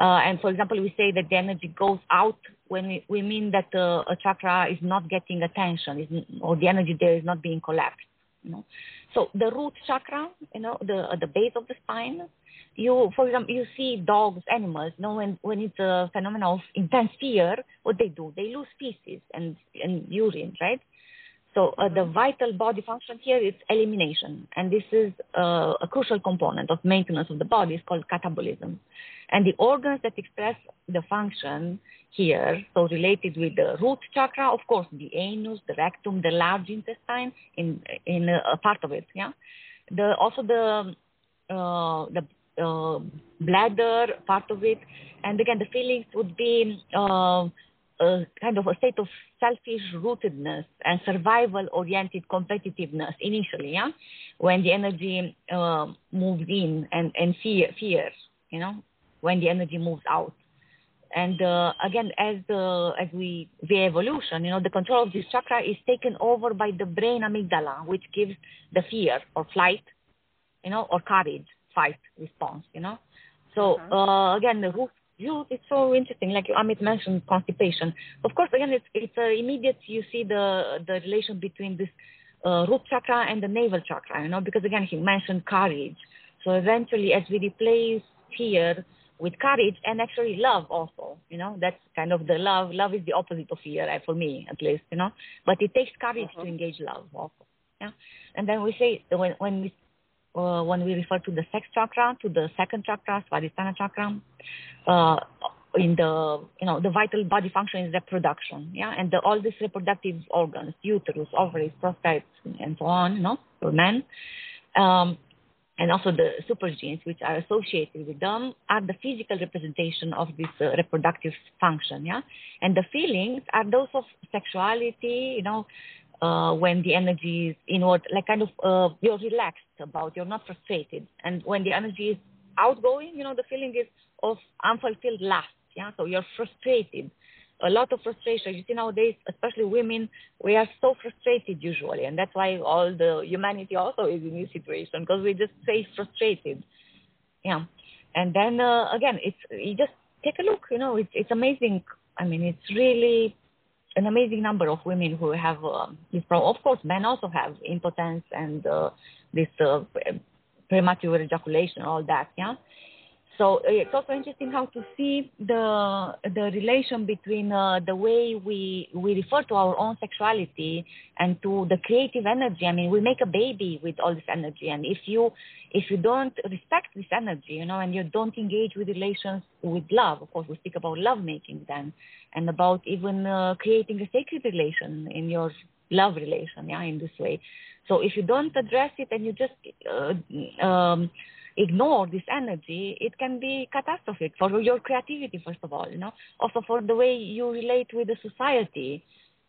S2: uh, and for example we say that the energy goes out when we, we mean that uh, a chakra is not getting attention or the energy there is not being collapsed you know so the root chakra you know the uh, the base of the spine you, for example, you see dogs, animals, you know, when, when it's a phenomenon of intense fear, what they do, they lose feces and, and urine, right? So uh, the vital body function here is elimination, and this is uh, a crucial component of maintenance of the body. It's called catabolism, and the organs that express the function here, so related with the root chakra, of course, the anus, the rectum, the large intestine, in in a, part of it, yeah. The also the uh, the uh, bladder part of it. And again, the feelings would be uh, a kind of a state of selfish rootedness and survival oriented competitiveness initially, yeah, when the energy uh, moves in and, and fear, fear, you know, when the energy moves out. And uh, again, as the as we the evolution, you know, the control of this chakra is taken over by the brain amygdala, which gives the fear or flight, you know, or courage fight response, you know. So uh-huh. uh, again, the root you it's so interesting. Like Amit mentioned, constipation. Of course, again, it's it's uh, immediate. You see the the relation between this uh, root chakra and the navel chakra, you know, because again, he mentioned courage. So eventually, as we replace fear with courage and actually love also, you know, that's kind of the love. Love is the opposite of fear, uh, for me at least, you know. But it takes courage uh-huh. to engage love also. Yeah. And then we say when when we uh, when we refer to the sex chakra, to the second chakra, Svadhisthana chakra, uh, in the you know the vital body function is reproduction, yeah, and the, all these reproductive organs, uterus, ovaries, prostate, and so on, you know, for men, um, and also the super genes which are associated with them are the physical representation of this uh, reproductive function, yeah, and the feelings are those of sexuality, you know, uh, when the energy is inward, like kind of uh, you're relaxed about, you're not frustrated. And when the energy is outgoing, you know, the feeling is of unfulfilled lust. Yeah, so you're frustrated. A lot of frustration. You see nowadays, especially women, we are so frustrated usually, and that's why all the humanity also is in this situation because we just say frustrated. Yeah, and then uh, again, it's you just take a look. You know, it's it's amazing. I mean, it's really an amazing number of women who have uh, this problem. Of course, men also have impotence and uh, this uh, premature ejaculation, all that. Yeah. So uh, it's also interesting how to see the the relation between uh, the way we we refer to our own sexuality and to the creative energy. I mean, we make a baby with all this energy, and if you if you don't respect this energy, you know, and you don't engage with relations with love, of course, we speak about love making then, and about even uh, creating a sacred relation in your love relation, yeah, in this way. So if you don't address it and you just uh, um, ignore this energy, it can be catastrophic for your creativity, first of all, you know, also for the way you relate with the society.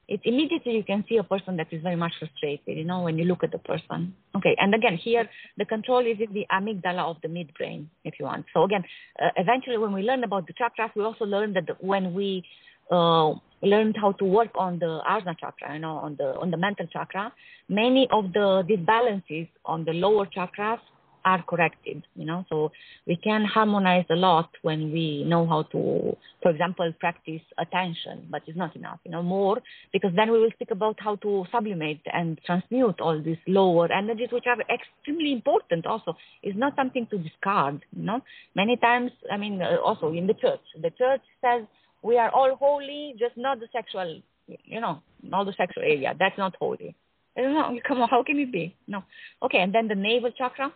S2: It immediately you can see a person that is very much frustrated, you know, when you look at the person. Okay, and again, here the control is in the amygdala of the midbrain, if you want. So again, uh, eventually when we learn about the chakras, we also learn that when we uh, learned how to work on the ajna chakra, you know, on the on the mental chakra, many of the disbalances on the lower chakras are corrected, you know. So we can harmonize a lot when we know how to, for example, practice attention, but it's not enough, you know, more because then we will speak about how to sublimate and transmute all these lower energies, which are extremely important. Also, it's not something to discard, you know. Many times, I mean, uh, also in the church, the church says we are all holy, just not the sexual, you know, not the sexual area. That's not holy. No, come on, how can it be? No. Okay, and then the navel chakra,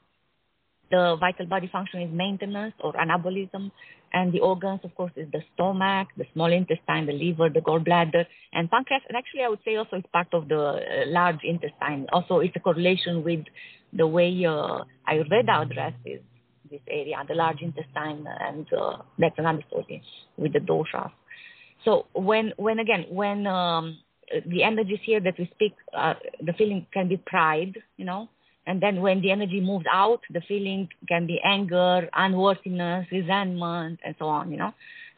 S2: the vital body function is maintenance or anabolism. And the organs, of course, is the stomach, the small intestine, the liver, the gallbladder, and pancreas. And actually, I would say also it's part of the uh, large intestine. Also, it's a correlation with the way uh, Ayurveda addresses this area, the large intestine, and uh, that's another story with the doshas. So when, when again, when um, the energies here that we speak, uh, the feeling can be pride, you know, and then when the energy moves out, the feeling can be anger, unworthiness, resentment, and so on, you know.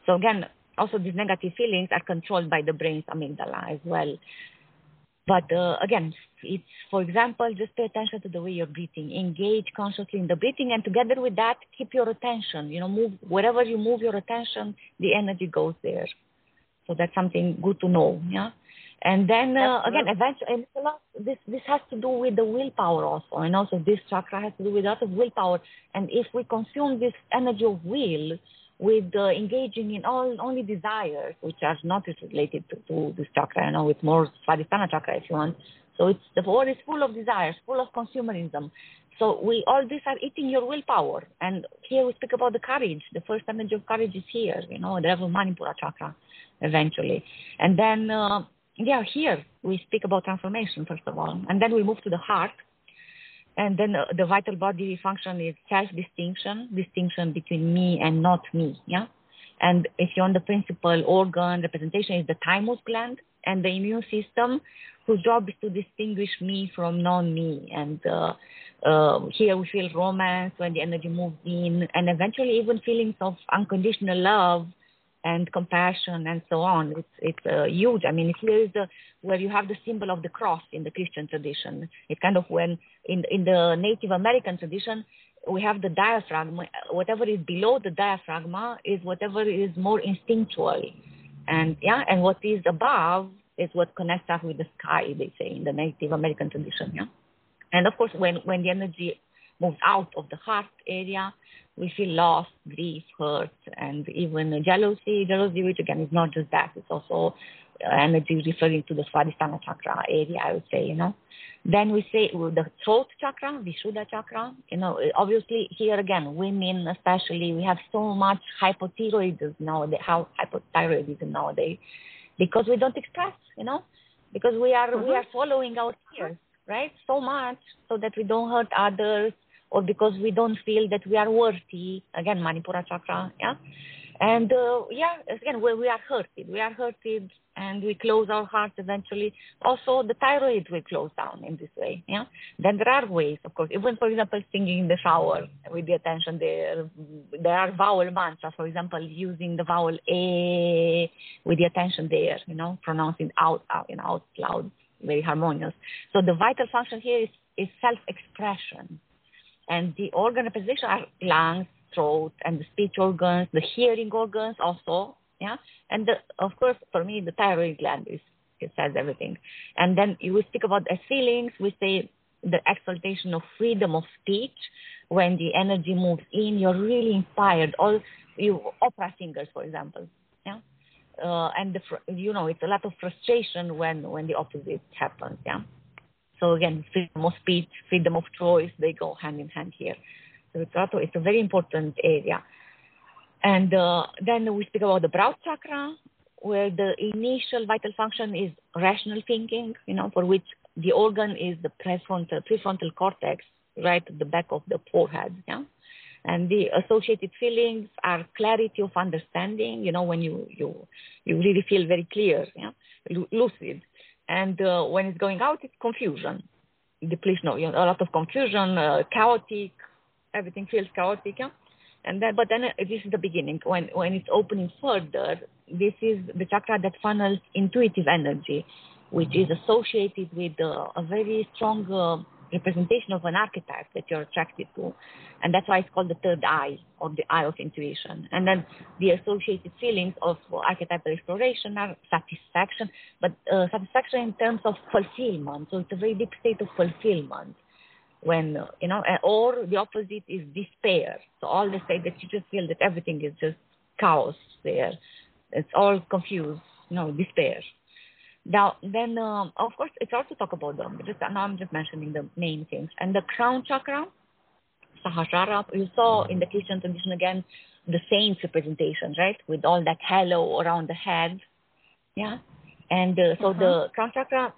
S2: So again, also these negative feelings are controlled by the brain's amygdala as well. But uh, again, it's, for example, just pay attention to the way you're breathing. Engage consciously in the breathing, and together with that, keep your attention. You know, move wherever you move your attention, the energy goes there. So that's something good to know. Yeah. And then uh, again, eventually, and a lot, this this has to do with the willpower also, and also this chakra has to do with a lot of willpower. And if we consume this energy of will with uh, engaging in all only desires, which are not related to, to this chakra, you know, it's more Svadhisthana chakra if you want. So it's the world is full of desires, full of consumerism. So we all these are eating your willpower. And here we speak about the courage. The first energy of courage is here, you know, the level Manipura chakra, eventually. And then uh, yeah, here we speak about transformation, first of all. And then we move to the heart. And then uh, the vital body function is self distinction, distinction between me and not me. Yeah. And if you're on the principal organ representation is the thymus gland and the immune system, whose job is to distinguish me from non me. And uh, uh, here we feel romance when the energy moves in, and eventually even feelings of unconditional love and compassion and so on. It's it's uh, huge. I mean, here is the where you have the symbol of the cross in the Christian tradition. It's kind of when in in the Native American tradition we have the diaphragm. Whatever is below the diaphragm is whatever is more instinctual, and yeah, and what is above is what connects us with the sky. They say in the Native American tradition. Yeah, and of course when when the energy moves out of the heart area we feel lost, grief, hurt, and even jealousy. Jealousy, which again is not just that, it's also uh, energy referring to the Svadhisthana chakra area, I would say, you know. Then we say the throat chakra, Vishuddha chakra. You know, obviously here again, women especially, we have so much hypothyroidism nowadays, how hypothyroidism nowadays, because we don't express, you know, because we are mm-hmm. we are following our fears, right? So much so that we don't hurt others, or because we don't feel that we are worthy. Again, Manipura chakra, yeah. And uh, yeah, again, we, we are hurted. We are hurted, and we close our hearts eventually. Also, the thyroid will close down in this way. Yeah. Then there are ways, of course. Even for example, singing in the shower with the attention there. There are vowel mantras. For example, using the vowel a with the attention there. You know, pronouncing out out you know, out loud, very harmonious. So the vital function here is is self-expression and the organ representation are lungs, throat, and the speech organs, the hearing organs also. Yeah. And the, of course, for me, the thyroid gland is, it says everything. And then we speak about the feelings. We say the exaltation of freedom of speech. When the energy moves in, you're really inspired. All you opera singers, for example. Yeah. Uh, and the, you know, it's a lot of frustration when, when the opposite happens. Yeah. So again, freedom of speech, freedom of choice, they go hand in hand here. Also, it's a very important area. And uh, then we speak about the brow chakra, where the initial vital function is rational thinking, you know, for which the organ is the prefrontal, prefrontal cortex, right at the back of the forehead, yeah. And the associated feelings are clarity of understanding, you know, when you you you really feel very clear, yeah, lucid. And uh, when it's going out, it's confusion, depletion you know, a lot of confusion, uh, chaotic. Everything feels chaotic. And then, but then uh, this is the beginning. When when it's opening further, this is the chakra that funnels intuitive energy, which is associated with uh, a very strong uh, representation of an archetype that you're attracted to. And that's why it's called the third eye or the eye of intuition. And then the associated feelings of archetypal exploration are satisfaction, but uh, satisfaction in terms of fulfillment. So it's a very deep state of fulfillment when, you know, or the opposite is despair. So all the state that you just feel that everything is just chaos there. It's all confused, you know, despair. Now, then, um, of course, it's also talk about them. but Just now, I'm just mentioning the main things. And the crown chakra, Sahasrara, you saw in the Christian tradition again, the saints representation, right? With all that halo around the head. Yeah. And uh, so uh-huh. the crown chakra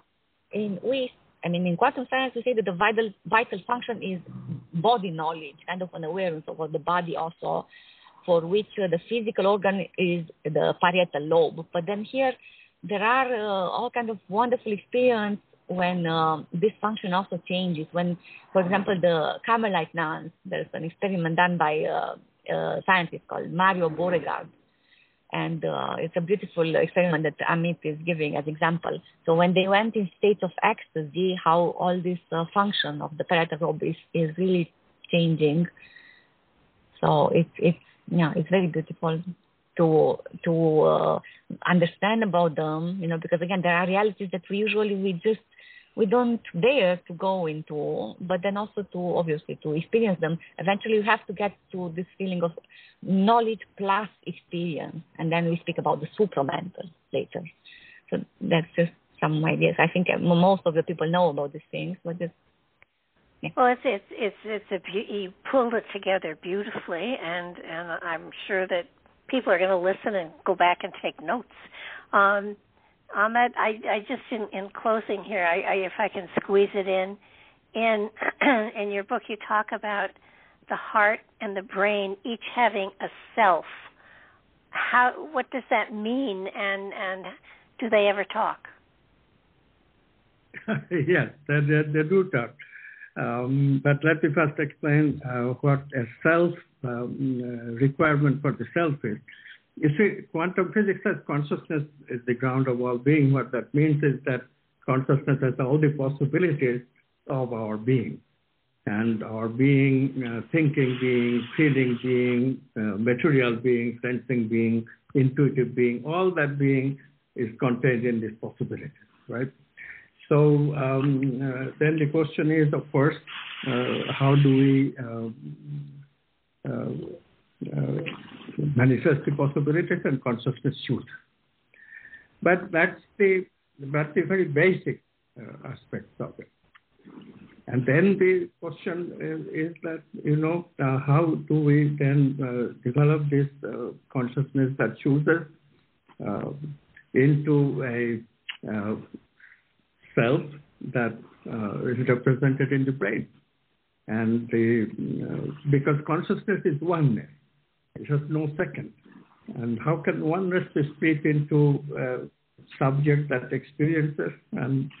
S2: in we I mean in quantum science we say that the vital vital function is body knowledge, kind of an awareness of the body also, for which uh, the physical organ is the parietal lobe. But then here there are uh, all kind of wonderful experience when uh, this function also changes. When, for example, the Carmelite nuns, there's an experiment done by uh, a scientist called Mario Beauregard. And uh, it's a beautiful experiment that Amit is giving as example. So when they went in state of ecstasy, how all this uh, function of the parietal lobe is, is really changing. So it's it's yeah, it's very beautiful to to uh, understand about them. You know, because again, there are realities that we usually we just we don't dare to go into, but then also to obviously to experience them. Eventually, you have to get to this feeling of knowledge plus experience, and then we speak about the supramental later. So that's just some ideas. I think most of the people know about these things, but just
S1: yeah. Well, it's it's it's it's a you pulled it together beautifully, and and I'm sure that people are going to listen and go back and take notes. Um, Amit, I, I just in, in closing here, I, I, if I can squeeze it in, in in your book you talk about the heart and the brain each having a self. How what does that mean, and and do they ever talk?
S3: yes, they, they, they do talk. Um, but let me first explain uh, what a self um, uh, requirement for the self is. You see, quantum physics says consciousness is the ground of all being. What that means is that consciousness has all the possibilities of our being. And our being, uh, thinking being, feeling being, uh, material being, sensing being, intuitive being, all that being is contained in these possibilities, right? So um, uh, then the question is, of course, uh, how do we uh, uh, uh manifest the possibilities and consciousness should. But that's the that's the very basic uh, aspects of it. And then the question is, is that you know how do we then develop this consciousness that chooses into a self that uh, is represented in the brain. And the, uh, because consciousness is oneness, it has no second. And how can one split into subject that experiences and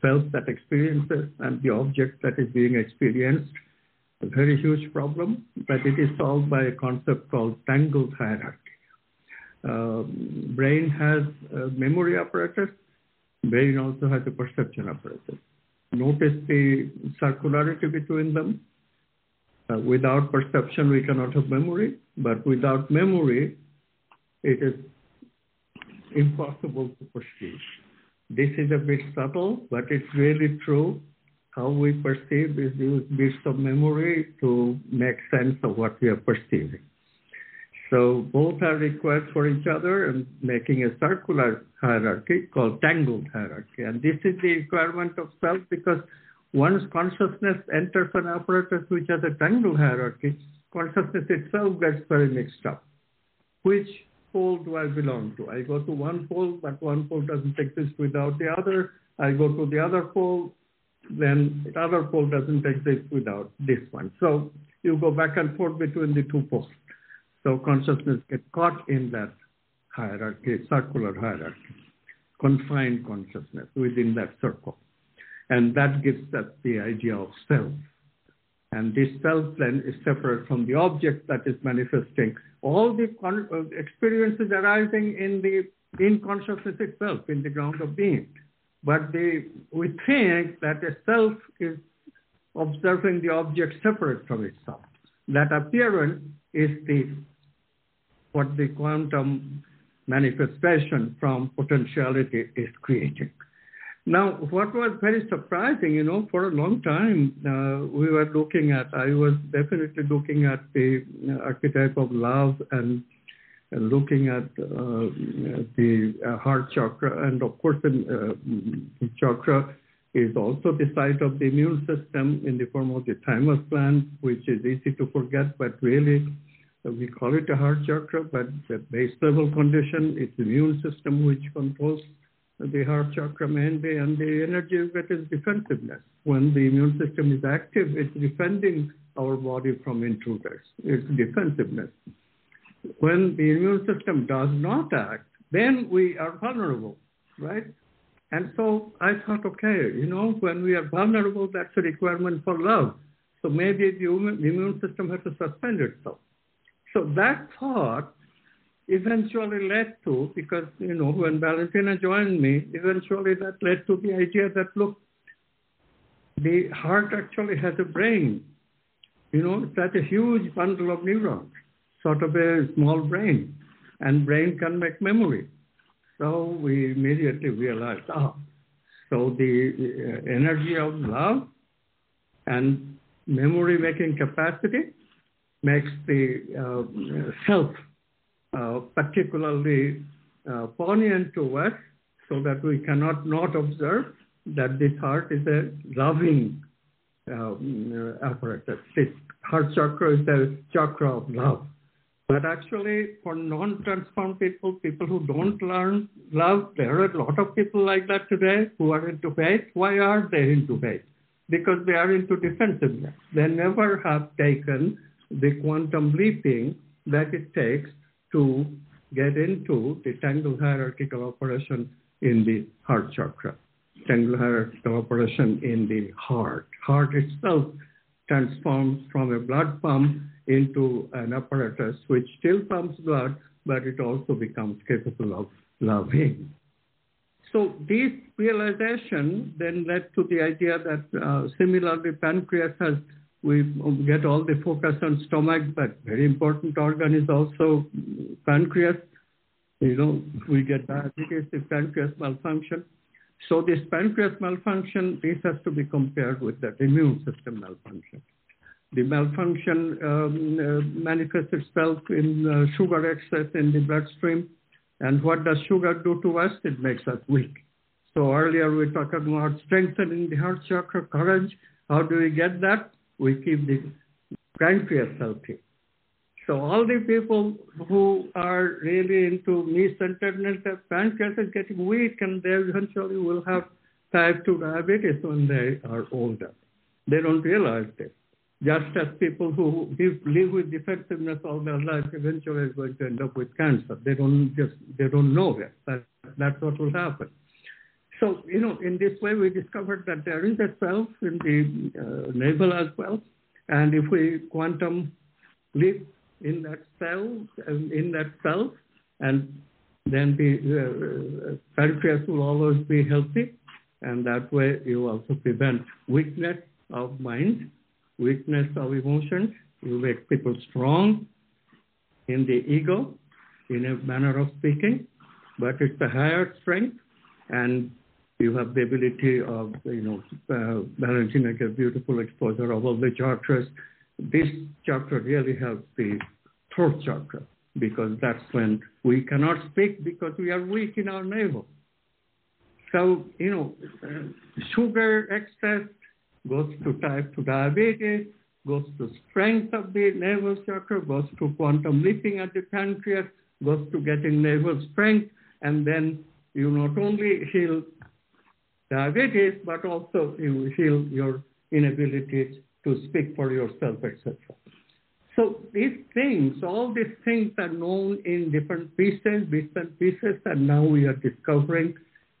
S3: self that experiences and the object that is being experienced? A very huge problem, but it is solved by a concept called tangled hierarchy. Uh, brain has a memory apparatus Brain also has a perception apparatus. Notice the circularity between them. Uh, without perception, we cannot have memory, but without memory, it is impossible to perceive. This is a bit subtle, but it's really true. How we perceive is use bits of memory to make sense of what we are perceiving. So both are required for each other and making a circular hierarchy called tangled hierarchy. And this is the requirement of self because once consciousness enters an apparatus which has a tangled hierarchy, consciousness itself gets very mixed up. Which pole do I belong to? I go to one pole, but one pole doesn't exist without the other. I go to the other pole, then the other pole doesn't exist without this one. So you go back and forth between the two poles. So consciousness gets caught in that hierarchy, circular hierarchy, confined consciousness within that circle. And that gives us the idea of self. And this self then is separate from the object that is manifesting. All the con- uh, experiences arising in the in consciousness itself, in the ground of being. But the, we think that a self is observing the object separate from itself. That appearance is the what the quantum manifestation from potentiality is creating. Now, what was very surprising, you know, for a long time, uh, we were looking at, I was definitely looking at the archetype of love and uh, looking at uh, the uh, heart chakra. And of course, the uh, chakra is also the site of the immune system in the form of the thymus gland, which is easy to forget, but really we call it a heart chakra, but the base level condition, it's the immune system which controls the heart chakra and the energy get is defensiveness. When the immune system is active, it's defending our body from intruders. It's defensiveness. When the immune system does not act, then we are vulnerable, right? And so I thought, okay, you know, when we are vulnerable, that's a requirement for love. So maybe the immune system has to suspend itself. So that thought eventually led to, because, you know, when Valentina joined me, eventually that led to the idea that, look, the heart actually has a brain. You know, that's a huge bundle of neurons, sort of a small brain, and brain can make memory. So we immediately realized, ah, so the uh, energy of love and memory making capacity makes the uh, self particularly uh, poignant to us so that we cannot not observe that this heart is a loving um, apparatus. This heart chakra is the chakra of love. But actually, for non-transformed people, people who don't learn love, there are a lot of people like that today who are into faith. Why are they into faith? Because they are into defensiveness. They never have taken the quantum leaping that it takes to get into the tangle hierarchical operation in the heart chakra, tangle hierarchical operation in the heart. Heart itself transforms from a blood pump into an apparatus which still pumps blood, but it also becomes capable of loving. So this realization then led to the idea that uh, similarly pancreas has we get all the focus on stomach, but very important organ is also pancreas. You know, we get diabetes if pancreas malfunction. So this pancreas malfunction, this has to be compared with that immune system malfunction. The malfunction um, uh, manifests itself in uh, sugar excess in the bloodstream. And what does sugar do to us? It makes us weak. So earlier we talked about strengthening the heart chakra, courage. How do we get that? We keep the pancreas healthy. So all the people who are really into me-centeredness, their pancreas is getting weak and they eventually will have type 2 diabetes when they are older. They don't realize this. Just as people who live with defectiveness all their life eventually are going to end up with cancer. They don't just, they don't know it. That, that's what will happen. So, you know, in this way, we discovered that there is a self in the uh, navel as well. And if we quantum live in that cell, in that self, and then the uh, pancreas will always be healthy. And that way, you also prevent weakness of mind, weakness of emotions. You make people strong in the ego, in a manner of speaking, but it's a higher strength and you have the ability of, you know, uh, balancing like a beautiful exposure of all the chakras. This chakra really helps the throat chakra because that's when we cannot speak because we are weak in our navel. So, you know, uh, sugar excess goes to type 2 diabetes, goes to strength of the navel chakra, goes to quantum leaping at the pancreas, goes to getting navel strength, and then you not only heal diabetes, but also you heal your inability to speak for yourself, etc. So these things, all these things are known in different pieces, different pieces, and now we are discovering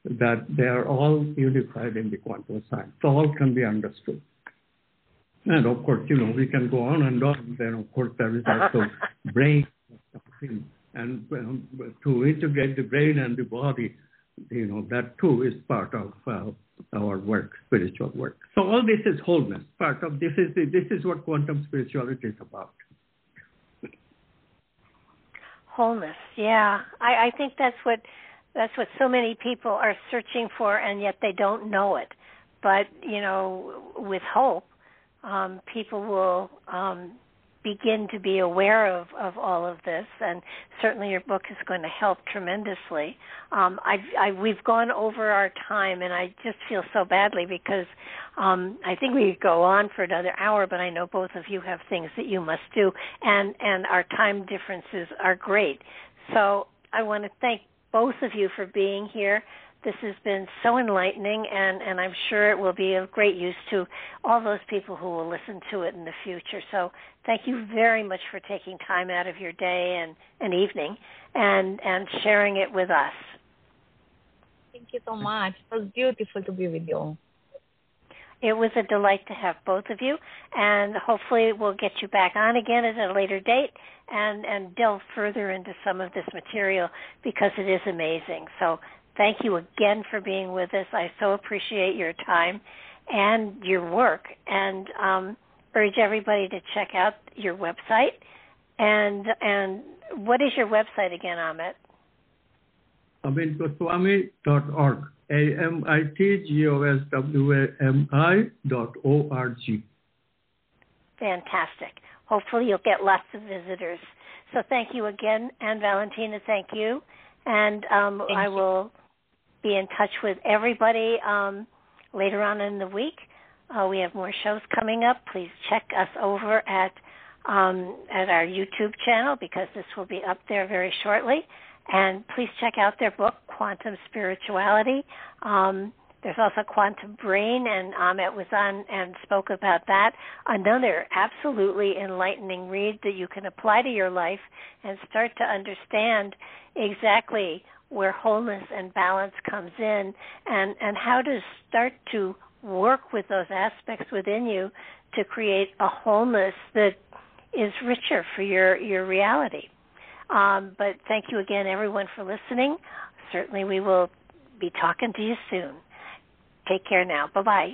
S3: that they are all unified in the quantum science. So all can be understood. And of course, you know, we can go on and on. Then of course there is also brain and um, to integrate the brain and the body you know, that too is part of uh, our work, spiritual work. So all this is wholeness. Part of this is this is what quantum spirituality is about.
S1: Wholeness, yeah. I, I think that's what that's what so many people are searching for, and yet they don't know it. But you know, with hope, um, people will um, begin to be aware of, of all of this, and certainly your book is going to help tremendously. Um, I've, I, we've gone over our time, and I just feel so badly because um, I think we could go on for another hour, but I know both of you have things that you must do, and and our time differences are great. So I want to thank both of you for being here. This has been so enlightening, and, and I'm sure it will be of great use to all those people who will listen to it in the future. So thank you very much for taking time out of your day and, and evening and, and sharing it with us.
S2: Thank you so much. It was beautiful to be with you.
S1: It was a delight to have both of you, and hopefully we'll get you back on again at a later date and and delve further into some of this material because it is amazing. So thank you again for being with us. I so appreciate your time and your work, and um, urge everybody to check out your website. And and what is your website again, Amit?
S3: amitgoswami.org. A M I T G O S W A M I dot O R G.
S1: Fantastic. Hopefully, you'll get lots of visitors. So, thank you again, and Valentina, thank you. And um,
S2: thank
S1: I
S2: you.
S1: will be in touch with everybody um, later on in the week. Uh, we have more shows coming up. Please check us over at um, at our YouTube channel because this will be up there very shortly. And please check out their book, Quantum Spirituality. Um, there's also Quantum Brain, and Amit was on and spoke about that. Another absolutely enlightening read that you can apply to your life and start to understand exactly where wholeness and balance comes in and, and how to start to work with those aspects within you to create a wholeness that is richer for your, your reality. Um, but thank you again, everyone, for listening. Certainly, we will be talking to you soon. Take care now. Bye bye.